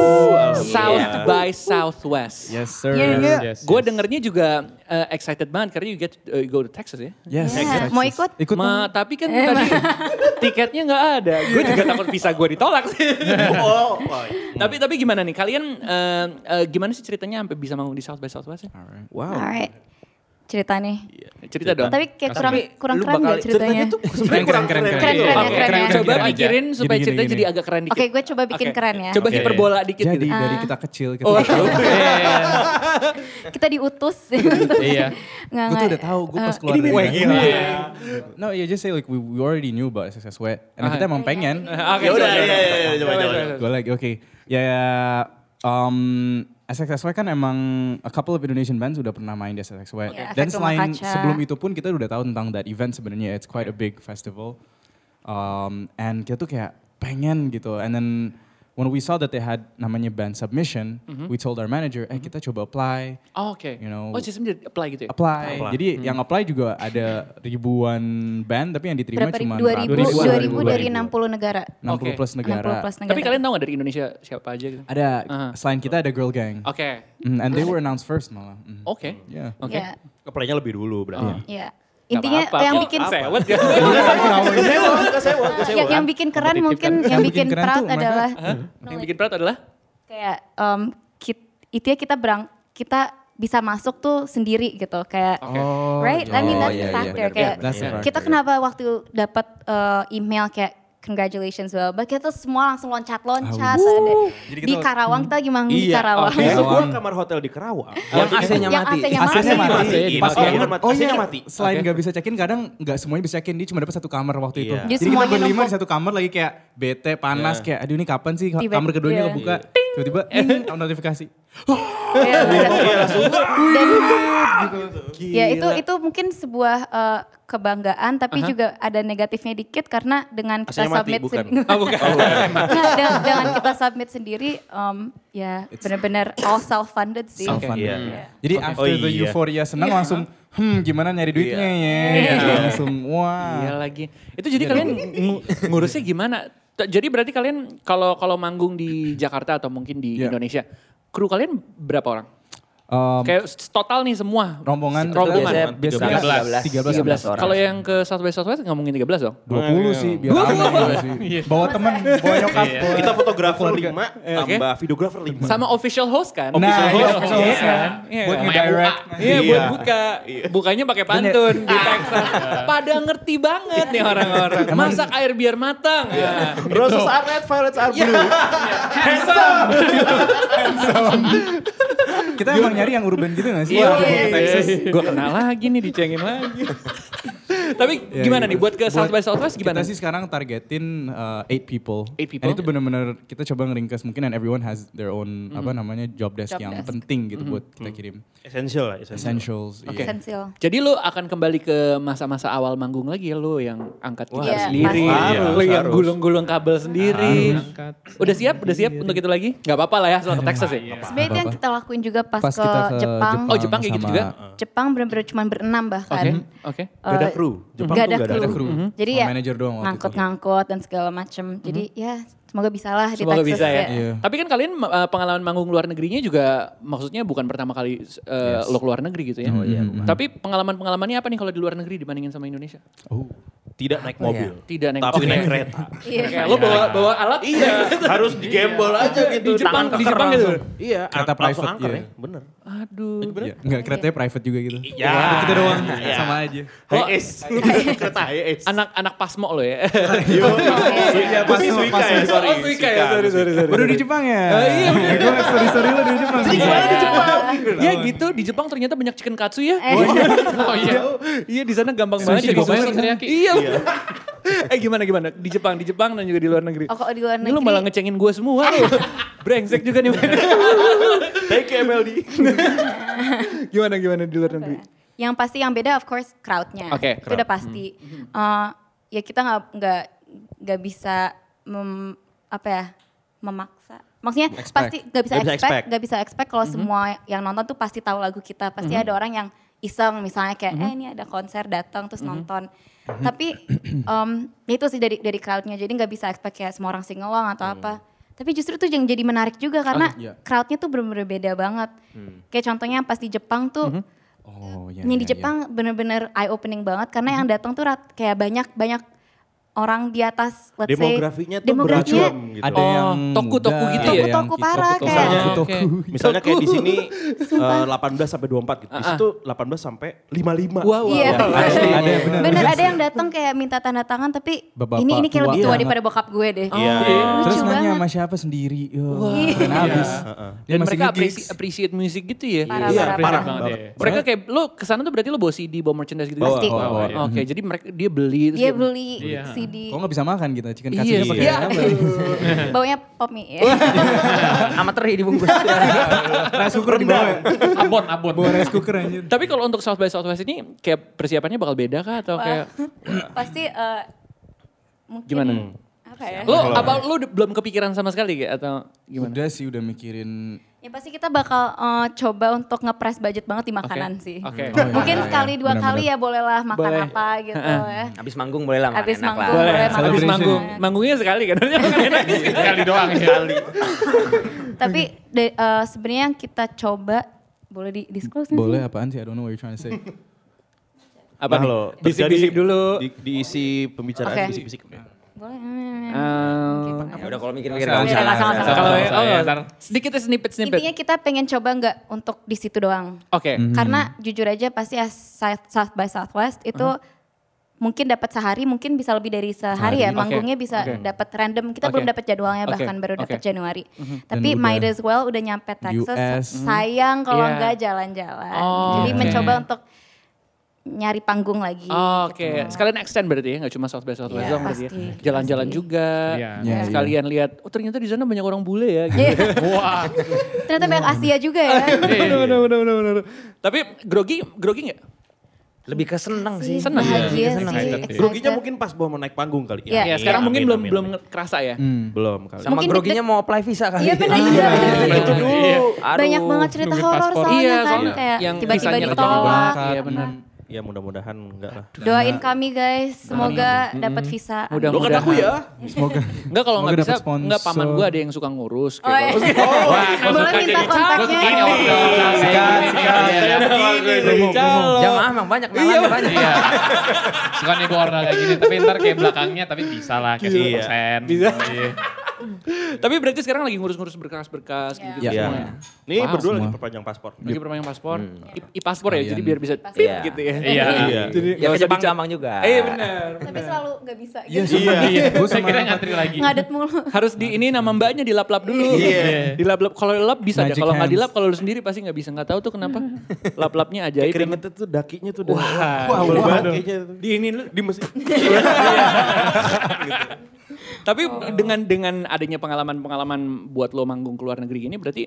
South by Southwest. Yes sir. Iya, iya. Yes, Gue yes. dengernya juga eh, excited banget karena you get uh, you go to Texas ya. Yes. Ya, mau ikut? Ikut Ma, tapi kan tadi tiketnya nggak ada. Gue juga takut visa gue ditolak sih. Oh, oh, iya. tapi tapi gimana nih kalian eh, eh, gimana sih ceritanya sampai bisa manggung di South by Southwest ya? wow. Alright. Cerita nih. Cerita dong. Tapi kayak kurang kurang keren gak ceritanya? tuh Keren, sebenarnya kurang keren, keren. keren, Keren, keren, keren, ya. Coba pikirin supaya ceritanya gini, jadi agak keren dikit. Oke, gue coba bikin keren ya. Coba hiperbola dikit Jadi gitu. dari kita kecil kita Oh, udah tahu. Kita diutus. Iya. Nggak, Gue tuh nggak. udah tahu, gue pas Eh, keluar ini dari gila. No, you just say like we, we already knew about SSSW. And kita emang pengen. Oke, udah. Gue lagi, oke. Ya, ya, um, SXSW kan emang a couple of Indonesian bands udah pernah main di SXSW. Iya, Dan selain Kaca. sebelum itu pun kita udah tahu tentang that event sebenarnya. It's quite a big festival. Um, and kita tuh kayak pengen gitu. And then when we saw that they had namanya band submission, we told our manager, eh kita coba apply. Oh, Oke. You know, Oh, sistem di apply gitu ya? apply. Apply. Jadi yang apply juga ada ribuan band, tapi yang diterima Berapa cuma ribu? 2000, 2000. 2000 dari 60 negara. 60 Oke. plus 60 negara. plus negara. Tapi kalian tahu gak dari Indonesia siapa aja gitu? Ada Aha. selain kita ada girl gang. Oke. Mm, and they were announced first malah. Mm. Oke. Yeah. Oke. Ya, Keplaynya lebih dulu berarti. ya. Nggak Intinya apa-apa. yang Kok bikin sewet ya? yang, yang bikin keren mungkin yang Yang bikin bikin proud adalah Yang bikin proud adalah? kayak um, kit- itu ya kita berang kita bisa masuk tuh sendiri gitu kayak Oh, right I mean Oh, that's iya, the iya, factor kayak benar. That's the Iya. factor. kita kenapa waktu dapat uh, email kayak congratulations well but kita tuh semua langsung loncat-loncat ada Jadi di kita- Karawang kita lagi manggung di Iya, Karawang gua Karawang. kamar hotel di Karawang. Yang AC-nya yang mati. AC-nya AC-nya mati. mati. Iya, oh, banget. mati. Oh AC-nya iya, mati. selain nggak bisa check-in, kadang nggak semuanya bisa check-in. Dia cuma dapat satu kamar waktu itu. Iya. Jadi Jadi kita berlima di satu kamar lagi kayak bete, panas, Iya. kayak aduh ini kapan sih Tiba- kamar keduanya iya. kebuka. Tiba-tiba notifikasi. Iya, bener. Iya langsung. dan Gila. ya itu itu mungkin sebuah uh, kebanggaan tapi juga ada negatifnya dikit karena dengan kita mati, submit bukan? sendiri Oh, bukan. Nah, dengan, dengan kita submit sendiri um, ya benar-benar all self funded sih Self-funded. Iya. Iya. Jadi Oke. after Oh the iya. euphoria senang langsung, hmm gimana nyari duitnya ya. Iya. Langsung wah. Iya lagi. Itu jadi kalian ng- ngurusnya gimana? Jadi berarti kalian kalau kalau manggung di Jakarta atau mungkin di Iya. Indonesia, kru kalian berapa orang? Um, Kayak total nih semua. rombongan Rombongan. biasanya, biasanya 13, 13. 13 orang. Kalau yang ke South by Southwest nggak mungkin 13 dong? 20 sih biar aman sih. Bawa temen, bawa nyokap. bawa- Kita fotografer keluarga. 5 Oke. tambah videografer 5. Sama official host kan? Nah, Official iya, host. official host Iya kan. Iya Buat ngedirect. Iya, Iya. buat buka. Bukanya pakai pantun di Texas. Pada ngerti banget nih orang-orang. Masak air biar matang. Ya. Roses are red, violets are blue. Kita emang nyari yang urban gitu gak sih? Iya, Texas. Gue kenal lagi nih, dicengin lagi. Tapi Ya, gimana gitu. nih buat ke South by Southwest gimana? Kita sih sekarang targetin uh, eight people. Eight people. And itu bener-bener kita coba ngeringkas mungkin and everyone has their own apa namanya job desk Job yang desk. penting gitu buat kita kirim. Essential lah, essential. Essentials. Oke. iya. Esensial. Jadi lu akan kembali ke masa-masa awal manggung lagi ya lu yang angkat gitar Iya, sendiri, pasti. lu Harus, yang harus. gulung-gulung kabel sendiri. Angkat. Udah siap? Udah siap untuk itu lagi? Gak apa-apa lah ya soal ke Texas ya. Sebenarnya itu yang kita lakuin juga pas, Pas ke, ke Jepang. Oh, Jepang kayak gitu juga? Jepang bener-bener cuma berenam Oke, bahkan. oke. Gak ada Eh, kru. Jepang Gak tuh ada gak ada kru. kru. Jadi Sama ya manajer doang waktu itu. ngangkut-ngangkut dan segala macem. Jadi ya semoga bisa lah di Semoga Texas bisa ya. Iya. Tapi kan kalian uh, pengalaman manggung luar negerinya juga maksudnya bukan pertama kali uh, lo keluar negeri gitu ya. Oh iya, bukan. Tapi pengalaman-pengalamannya apa nih kalau di luar negeri dibandingin sama Indonesia? Tidak naik mobil. Tidak naik Tapi Oke. naik kereta. Iya. Kayak lo bawa bawa alat Iya, harus digembol aja gitu. Di Jepang- di Jepang gitu? Iya, Kereta private, angker iya. ya, bener. Aduh. Iya, Enggak, keretanya private juga gitu. Ya. Kita doang, sama aja. HS. Kereta HS. Anak-anak pasmo lo ya. Iya, ya, sorry. Oh, Suika ya, sorry, sorry, sorry. Baru di Jepang ya? iya, bener. Gue liat story-story lo di Jepang. Jadi gimana di Iya. Jepang? Ya gitu, di Jepang ternyata banyak chicken katsu ya. Eh. Oh iya. Iya di sana gampang banget jadi juga banyak sushi. teriyaki. Iya. eh gimana gimana? Di Jepang, di Jepang dan juga di luar negeri. Oh, kalau di luar Ini lu negeri- malah ngecengin gue semua lu. Brengsek juga nih. Thank you MLD. gimana gimana di luar negeri? Yang pasti yang beda of course crowdnya. Oke, itu crowd. udah pasti. Eh, ya kita nggak nggak nggak bisa mem, apa ya memaksa. Maksudnya Expect. pasti nggak bisa bisa expect, nggak bisa expect kalau semua yang nonton tuh pasti tahu lagu kita. Pasti ada orang yang iseng misalnya kayak eh ini ada konser datang terus nonton. Tapi em, ya itu sih dari dari crowdnya. Jadi nggak bisa expect kayak semua orang sing along atau apa. Tapi justru tuh yang jadi menarik juga karena iya. crowdnya tuh bener-bener beda banget. Kayak contohnya pas di Jepang tuh Oh, iya, yang di iya, Jepang bener-bener eye opening banget karena yang datang tuh rat- kayak banyak banyak orang di atas let's say Demografinya tuh demografinya beragam gitu. Ada Oh, yang toku-toku muda, gitu ya? yang Toku-toku gitu. parah Toku-toku. kayak. Misalnya, Oke. misalnya kayak di sini eh, 18 sampai 24 gitu. Di situ 18 sampai 55. Wow, wow. Iya. Ada, ada, bener. bener ada yang datang kayak minta tanda tangan tapi Bapak ini ini kayak tua lebih tua daripada bokap gue deh. Iya. Lucu Terus nanya banget. sama siapa sendiri. Yo, Iya. keren abis. Dia Dan mereka appreciate, music gitu ya. Parah, Iya, parah. Mereka kayak lo ke sana tuh berarti lo bawa CD, bawa merchandise gitu. Pasti. Iya. Oke, jadi mereka dia beli Dia beli Iya. CD. Kok nggak bisa makan kita chicken katsu Iya, pakai iya. apa? Baunya pop mie ya. Sama teri dibungkus. Rice cooker di bawah. ya? Abon, abon. Bawa rice cooker anjir. Tapi kalau untuk South by Southwest ini kayak persiapannya bakal beda kah atau kayak Pasti eh, mungkin gimana? Apa ya? Lo apa lo udah- belum kepikiran sama sekali kayak atau gimana? Udah sih udah mikirin Ya pasti kita bakal eh, coba untuk ngepres budget banget di makanan Oke. sih. Oke. Oh, iya. Mungkin sekali dua Benar-benar. kali ya bolehlah makan Boleh. apa gitu ya. Habis manggung boleh lah makan Habis enak manggung lah. Boleh. boleh makan Habis Celebration. manggung. Manggungnya sekali kan? Harusnya makan enak. Sekali doang ya. Tapi de- eh, sebenarnya yang kita coba boleh di disclose nggak boleh sih? apaan sih? I don't know what you're trying to say. Apa Nah, nih? lo Bisik-bisik dulu. Di, diisi pembicaraan bisik-bisik. Boleh. Um, Ya udah kalau mikir-mikir nggak usah. Kalau oh, ntar. sedikit ya snippet-snippet. Intinya kita pengen coba nggak untuk di situ doang. Oke. Karena jujur aja pasti ya South, South by Southwest itu mungkin dapat sehari, mungkin bisa lebih dari sehari ya. Oke, Manggungnya bisa oke. dapat random. Kita Oke. belum dapat jadwalnya Oke, bahkan baru dapat oke. Januari. Dan Tapi udah might as well udah nyampe Texas. US. Sayang kalau Iya. nggak jalan-jalan. Oh, Jadi oke. mencoba untuk nyari panggung lagi. Oh, Oke, sekalian extend berarti ya, nggak cuma South by Southwest Iya, doang berarti ya. Jalan-jalan Pasti. juga, Iya. Iya, sekalian lihat, oh ternyata di sana banyak orang bule ya. Gitu. Iya. Wah. Ternyata banyak Asia juga ya. bener, bener, bener, bener. Tapi grogi, grogi nggak? Lebih ke seneng sih. Seneng ya? Bahagia Seneng, sih. Groginya mungkin pas mau naik panggung kali Iya. ya. Ya sekarang Amin, mungkin amin, belum amin, belum amin. kerasa ya. Hmm. Belum kali. Sama Mungkin groginya mau apply visa kali. Iya benar. Iya, itu dulu. Banyak banget cerita horor soalnya Iya, kan soalnya kayak yang tiba-tiba ditolak. Iya benar. Ya mudah-mudahan enggak lah. Doain kami guys, semoga dapat visa. Mudah- Doakan aku ya. Semoga. Enggak kalau nggak Semoga bisa, dapet enggak paman gue ada yang suka ngurus. Oh, iya. Wah, gue Boleh suka minta jadi. kontaknya. Gue suka. Sikat, sikat. Jamaah emang banyak, namanya banyak. Iya. Suka nih gue order kayak gini. Tapi ntar kayak belakangnya, tapi bisa lah kayak Iya. 10%. Bisa. Iya. Tapi berarti sekarang lagi ngurus-ngurus berkas-berkas gitu Iya. Iya. Nih Wow, berdua lagi semua. perpanjang paspor. Lagi perpanjang paspor, I- i-paspor ya, jadi biar bisa pip Iya. gitu ya. Iya. Iya. Jadi Ya dicap- gampang juga. Iya benar. Tapi selalu nggak bisa Iya, gitu. sumpah. Iya. Gue Saya sama kira ngantri lagi. Ngadet mulu. Harus di ini nama mbaknya dilap-lap dulu. Iya. Dilap-lap kalau lap bisa deh. Magic Kalau nggak dilap kalau lu sendiri pasti nggak bisa. Nggak tahu tuh kenapa. Lap-lapnya ajaib. Keringetnya tuh dakinya tuh udah. Wah, Wah, wow. banget kayaknya. Di ini lu. Di mesin. Tapi dengan dengan adanya pengalaman-pengalaman buat lo manggung ke luar negeri gini berarti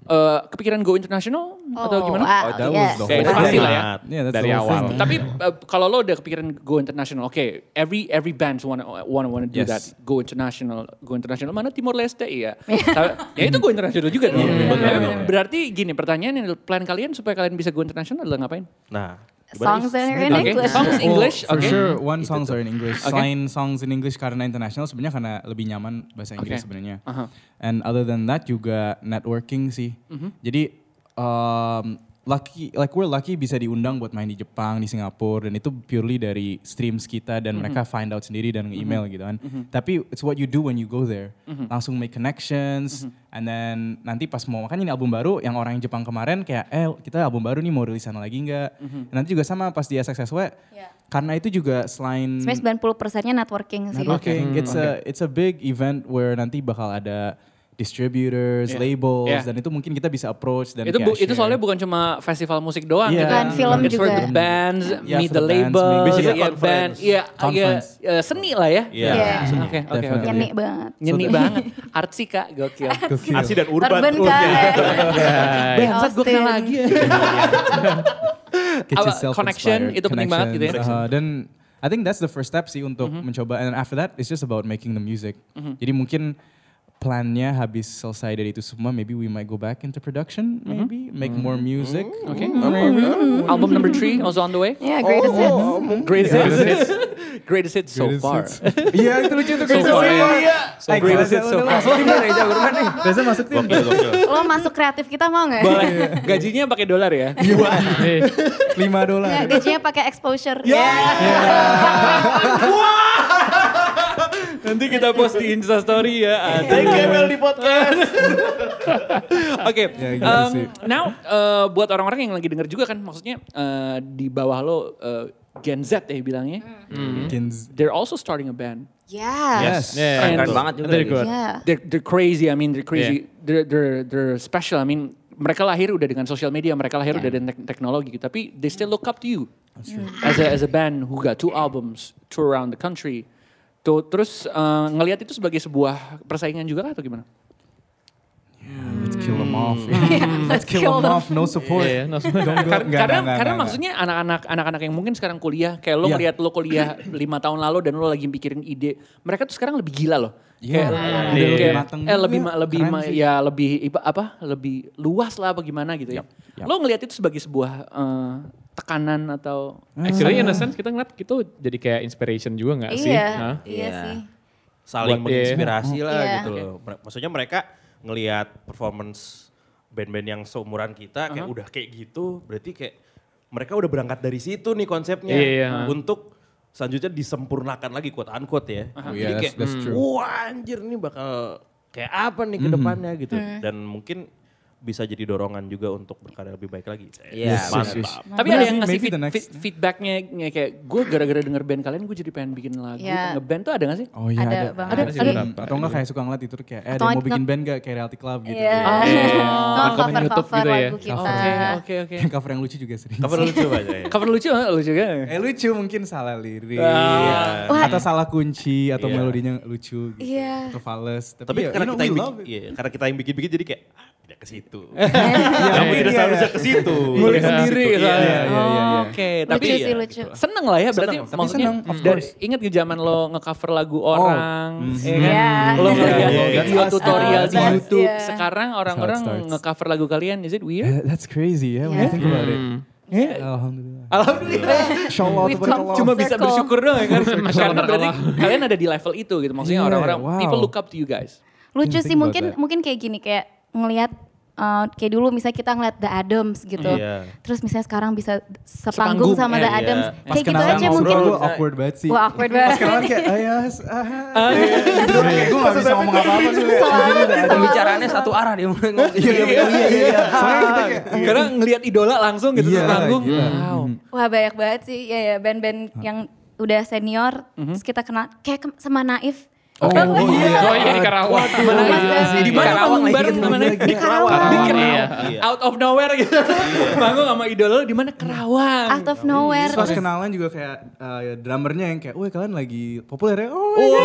eh, kepikiran go international atau gimana? wow, Oh, that was yes. itu pasti lah ya. Yeah, that's Dari awal. thing. Tapi eh, kalau lo udah kepikiran go international, oke, every every bands wanna wanna wanna do Yes. that, go international, go international. Mana Timor Leste iya. Tapi- ya itu go international juga dong. Tapi Berarti gini, pertanyaan yang plan kalian supaya kalian bisa go international adalah ngapain? Nah, songs that are in Okay. English. Songs Well, English, for okay. sure one songs are in English. Okay. Selain songs in English karena international sebenarnya karena lebih nyaman bahasa Inggris Okay. sebenarnya. Aha. And other than that juga networking sih. Mm-hmm. Jadi um, lucky like we're lucky bisa diundang buat main di Jepang, di Singapura dan itu purely dari streams kita dan Mm-hmm. mereka find out sendiri dan email gitu kan. Tapi it's what you do when you go there. Mm-hmm. Langsung make connections and then nanti pas mau makanya ini album baru yang orang yang Jepang kemarin kayak eh kita album baru nih mau rilisan lagi nggak? Mm-hmm. Nanti juga sama pas di SXSW Iya. karena itu juga selain Sebenarnya 90 persennya networking sih. networking, it's a it's a big event where nanti bakal ada distributors, Yeah. labels, Yeah. dan itu mungkin kita bisa approach dan itu bu, itu share. soalnya bukan cuma festival musik doang gitu. Bukan, film It's for juga. the bands, Yeah, meet for the the bands, labels. Basically ya conference. band, iya, Conference. eh, seni lah ya. Iya. Oke, oke, Definitely. oke. Nyeni banget. Nyeni banget. Artsy kak, gokil. Arsi dan urban. Urban kan. iya. Bangsat gue kenal lagi ya. Get Apa, yourself connection inspired. itu penting banget gitu ya. Connections, uh, dan I think that's the first step sih untuk Mm-hmm. mencoba and after that it's just about making the music. Jadi mungkin plannya habis selesai dari itu semua maybe we might go back into production Mm-hmm. maybe make more music. Oke. Album number three also on the way. Yeah, greatest Oh, hits. Greatest hits. Greatest hits so Greatest far. hits. Iya itu lucu itu So far, ya. So greatest hits so far. Masuk tim nih. Reza masuk tim. Lo masuk kreatif kita mau nggak? Boleh. Gajinya pakai dolar ya? Eh, 5 dolar. Nggak, gajinya pakai exposure. Nanti kita post di Instastory ya. Ada Thank you Mel di podcast. Oke, Ya, gitu um, now uh, buat orang-orang yang lagi denger juga kan, maksudnya uh, di bawah lo uh, Gen Z ya bilangnya, Kins- they're also starting a band. Yeah. Yes. yeah. Keren banget juga. Riz. good. Yeah. They're, they're crazy. I mean, they're crazy. They're, they're, they're special. I mean, mereka lahir udah dengan social media, mereka lahir udah dengan tek- teknologi. Tapi they still look up to you as a as a band who got two albums, tour around the country. Tuh, terus uh, ngelihat itu sebagai sebuah persaingan juga kah atau gimana? Let's kill them off. Let's kill kill them them. off. No support. Iya, no, Don't go. Karena, karena, karena maksudnya anak-anak anak-anak yang mungkin sekarang kuliah, kayak lo Iya. ngeliat lo kuliah lima tahun lalu dan lo lagi mikirin ide, mereka tuh sekarang lebih gila loh. Iya. Kayak, Udah kayak- lebih mateng eh lebih ma- lebih ma- ya lebih apa lebih luas lah apa gimana gitu ya. Yap, yap. Lo ngelihat itu sebagai sebuah eh, tekanan atau Actually in a sense kita ngeliat itu jadi kayak inspiration juga gak sih? Iya, Hah? iya Iya. sih. Saling Buat- iya. menginspirasi lah Iya. gitu loh. Maksudnya mereka ngelihat performance band-band yang seumuran kita kayak udah kayak gitu, berarti kayak mereka udah berangkat dari situ nih konsepnya Iya. untuk selanjutnya disempurnakan lagi quote unquote ya. Oh, Jadi iya, that's- kayak that's true. wah anjir nih bakal kayak apa nih ke depannya gitu. Dan mungkin bisa jadi dorongan juga untuk berkarya lebih baik lagi. Iya, Mantap. yes, yes. tapi ada yang ngasih feed- feedbacknya kayak gue gara-gara denger band kalian gue jadi pengen bikin lagu, Iya. ngeband tuh ada gak sih? Oh iya Ada ada. banget Ada, sih ada. beberapa. Atau enggak kayak suka ngeliat itu kayak, eh ada mau bikin band gak kayak Reality Club gitu. Oh. Iya. Oh, Komen cover YouTube cover gitu ya. lagu kita. Oke oke oke. Cover yang lucu juga sering. Cover lucu aja ya. Cover lucu lucu kan? Eh lucu mungkin salah lirik. Ah. Atau salah kunci atau Iya. melodinya lucu gitu. Iya. Atau fals. Tapi ya, karena kita yang we bikin, love it. iya, karena kita yang bikin-bikin jadi kayak ke situ. Kamu tidak seharusnya ke situ. Ngulik Iya. sendiri Iya. Iya, iya, iya, iya. Oke, Lucu tapi sih iya, lucu. gitu seneng lah ya berarti Seneng, tapi maksudnya seneng, of course. inget ke zaman lo nge-cover lagu orang ya kan Iya. lo ngeliat Iya, iya, video iya. tutorial di YouTube yeah. sekarang orang-orang nge-cover lagu kalian is it weird? Eh, That's crazy ya when you Yeah. think about it. Iya. Alhamdulillah. Alhamdulillah. Tabarakallah. come Cuma bisa bersyukur doang ya kan. Karena berarti kalian ada di level itu gitu. Maksudnya Yeah, orang-orang wow. people look up to you guys. Lucu sih mungkin that. mungkin kayak gini kayak ngelihat eh, kayak dulu misalnya kita ngeliat The Adams gitu. Iya. Terus misalnya sekarang bisa Sepanggung, sepanggung sama The eh, Adams. iya. Pas Kayak gitu aja mungkin. gue awkward banget sih. Wah awkward Pas banget. kenalan kayak ayas, ah, kayak gue gak bisa ngomong apa-apa sih. Pembicaraannya satu arah dia ngomong. Iya iya iya iya. Kayak, Karena ngelihat idola langsung gitu Iya, sepanggung. Wah banyak banget sih ya ya band-band yang udah senior terus kita kenal kayak sama Naif. Oh iya. Oh iya di Karawang. Mana Mas David. di mana Karawang manggung bareng di mana? di Karawang. Di Iya. Karawang. Iya. Out of nowhere gitu. Manggung sama idola lu di mana? Karawang. Out of nowhere. Terus kenalan juga kayak eh, drummernya yang kayak, woi kalian lagi populer ya? Oh, iya.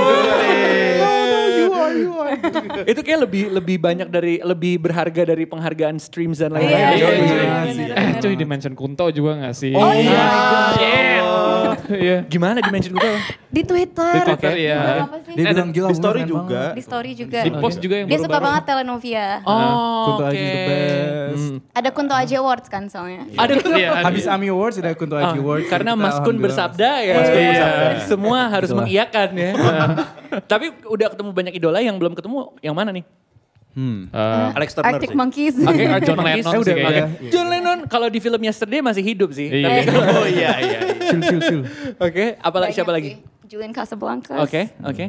Oh, no, you are, you are. Itu kayak lebih lebih banyak dari lebih berharga dari penghargaan streams dan lain-lain. Iya, Iya, iya, iya, iya, iya. Eh cuy di mention Kunto juga gak sih? Oh iya. Iya. Gimana di mention gue? di Twitter. Di Twitter, Oke. Iya. Sih? Dia bilang gila di story juga. banget." Di story juga. Di post juga yang Dia suka banget telenovia. Oh, Kunto Aji the best. Ada Kunto Aji Awards kan soalnya. Ada Iya, ada. Habis AMI Awards ada Kunto Aji Awards. Karena Mas Kun bersabda ya. Mas Kun Iya. bersabda. Semua harus mengiyakan ya. Tapi udah ketemu banyak idola yang belum ketemu yang mana nih? Hmm. Eh, Alex Turner Arctic sih. Monkeys. Oke, Arctic John Monkeys. Lennon Eh, udah, sih udah. kayaknya. John Lennon kalau di film Yesterday masih hidup sih. Iya. Tapi Oh iya iya. iya. Chill, chill, chill. Oke, apalagi Banyak siapa lagi? Julian Casablancas. Oke, oke.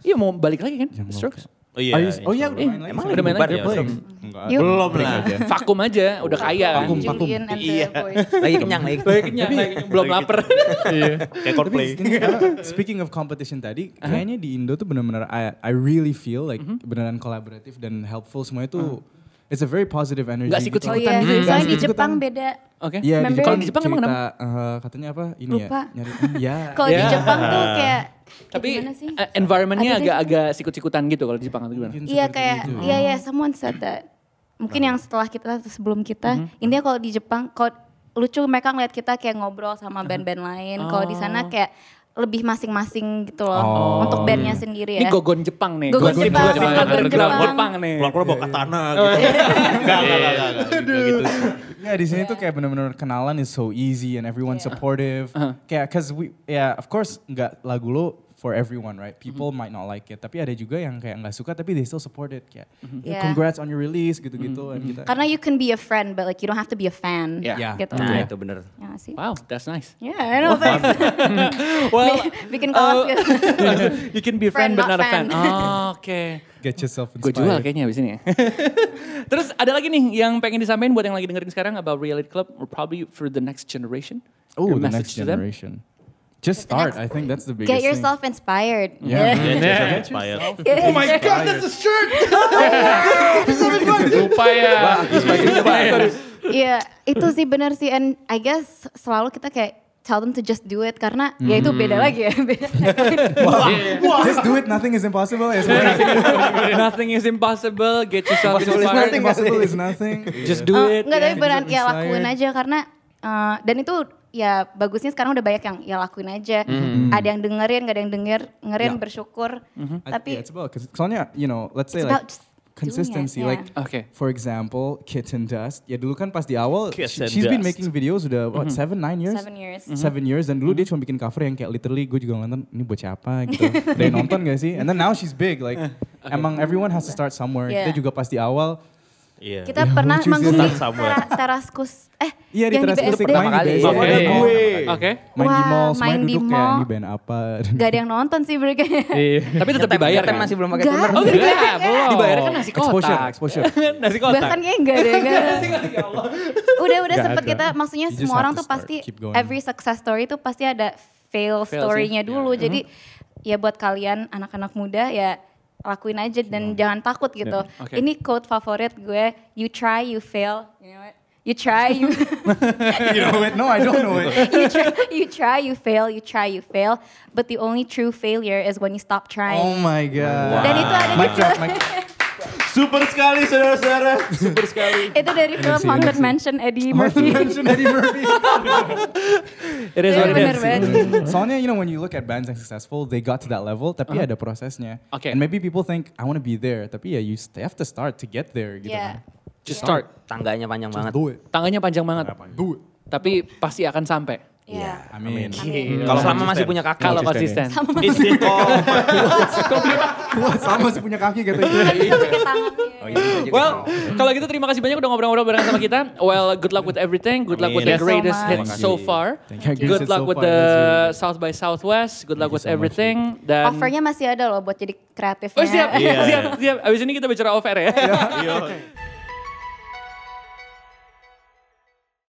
Iya mau balik lagi kan? Strokes. Oh iya. Are you- oh iya, udah Eh, emang udah main lagi? ya, Belum. Belum lah. aja. Vakum aja, udah kaya kan. Vakum, vakum. Iya. Lagi kenyang lagi. Lagi kenyang, lagi kenyang. belum lapar. Iya. Kayak Coldplay. ini, uh, speaking of competition tadi, kayaknya di Indo tuh benar-benar I, I really feel like beneran kolaboratif dan helpful semua itu it's a very positive energy. Gitu. sikut-sikutan Oh iya, gitu ya? soalnya di. Jepang beda. Oke. Iya, di Remember? Jepang, Kalau di Jepang emang cerita, uh, katanya apa? Ini Lupa. ya, nyari. ya. Kalau di Ya. Jepang tuh kayak Tapi gimana sih? eh, environment-nya agak-agak sikut-sikutan gitu kalau di Jepang atau gimana? Iya kayak iya iya someone said that. Mungkin yang setelah kita atau sebelum kita. Intinya kalau di Jepang kalau lucu mereka ngeliat kita kayak ngobrol sama band-band lain. Kalau di sana kayak lebih masing-masing gitu loh Oh. untuk bandnya sendiri Ini ya. gogon Jepang nih. Gogon Gosip Jepang, Jepang, gogon underground Jepang. Jepang nih. Pulang-pulang bawa katana gitu. Enggak, enggak, enggak, enggak. Enggak gitu. Ya di sini tuh kayak benar-benar kenalan is so easy and everyone supportive. Kayak cause we ya of course nggak lagu lo for everyone right. People might not like it tapi ada juga yang kayak nggak suka tapi they still support it kayak "Eh, Yeah. congrats on your release gitu-gitu kita. Karena you can be a friend but like you don't have to be a fan Yeah. Ya. gitu. Nah Iya. itu bener. Ya sih? Wow, that's nice. Yeah, I know thanks. Well, Bikin kaos uh, gitu. you can be a friend, Friend, but not, not a fan. fan. Oh, Oke. Get yourself Gue inspired. jual kayaknya abis ini ya. Terus ada lagi nih yang pengen disampaikan buat yang lagi dengerin sekarang about Reality Club or probably for the next generation. Oh, the message next to them? Just start. I think that's the biggest Get thing. yourself inspired. Yeah. Yeah, inspired. Oh my god, that's a Lupa ya. Lupa ya. Iya, itu sih benar sih and I guess selalu kita kayak tell them to just do it karena ya itu beda lagi ya. Beda. Just do it. Nothing is impossible. Sebenarnya Nothing is impossible. Get yourself Impossible is inspired. nothing. impossible is nothing. Just do Oh, it. Enggak, tapi yeah, beneran just ya lakuin aja karena eh, dan itu ya bagusnya sekarang udah banyak yang ya lakuin aja. Ada yang dengerin, gak ada yang denger, dengerin Ya. bersyukur. I- Tapi yeah, it's about soalnya you know let's say It's like it, consistency yeah. like Oke. for example Kitten Dust ya dulu kan pas di awal she- she's been Dust. making videos udah what seven nine years seven years. seven years dan dulu dia cuma bikin cover yang kayak literally gue juga nonton ini buat siapa gitu ada yang nonton gak sih and then now she's big like emang everyone has to start somewhere Yeah. kita juga pas di awal Iya. Kita Ya, pernah manggung di Start somewhere. tera- teraskus eh iya di yang teras BSD. musik Pertama main di kali. BSD. Oke. Ada gue. Oke. main di Wah, mall semuanya main di duduk kayak mall. ini band apa Gak ada yang nonton sih mereka. Iya. Tapi tetap dibayar kan? masih belum pakai tuner. Oh enggak, belum. Dibayar kan nasi exposure kotak. exposure nasi kotak. Bahkan kayaknya enggak deh. Enggak. udah udah sempet ada. kita maksudnya semua orang tuh pasti keep going. every success story itu pasti ada fail, Fail story-nya sih. dulu. Jadi ya buat kalian anak-anak muda ya lakuin aja dan jangan takut gitu. Oke. Ini quote favorit gue, you try, you fail. You know what? You try, you you know it no I don't know it you try, you try, you fail, you try, you fail. But the only true failure is when you stop trying. oh my god Dan itu ada di film, Super sekali saudara-saudara. Super sekali. itu dari film Haunted. Mansion Eddie Murphy. mention Eddie Murphy It is Iya, what it is. Soalnya you know when you look at bands yang successful, they got to that level, tapi ada prosesnya. Oke. And maybe people think I want to be there, tapi ya you st- have to start to get there gitu. Yeah. kan. Just start. Tangganya panjang Just banget. do it. Tangannya panjang banget. Do it. Tapi pasti akan sampai. Iya. Amin. Kalau Selama konsisten. masih punya kaki. Kalau Konsisten konsisten. Istiqomah. Kuat sama masih punya kaki gitu. Oh, iya. Well, kalau gitu terima kasih banyak udah ngobrol-ngobrol bareng sama kita. Well, good luck with everything. Good luck with the greatest hits so far. Thank you. Good luck with the South by Southwest. Good luck with everything. Dan Offernya masih ada loh buat jadi kreatifnya. Oh siap, Iya. siap, siap. Abis ini kita bicara off air ya. Iya.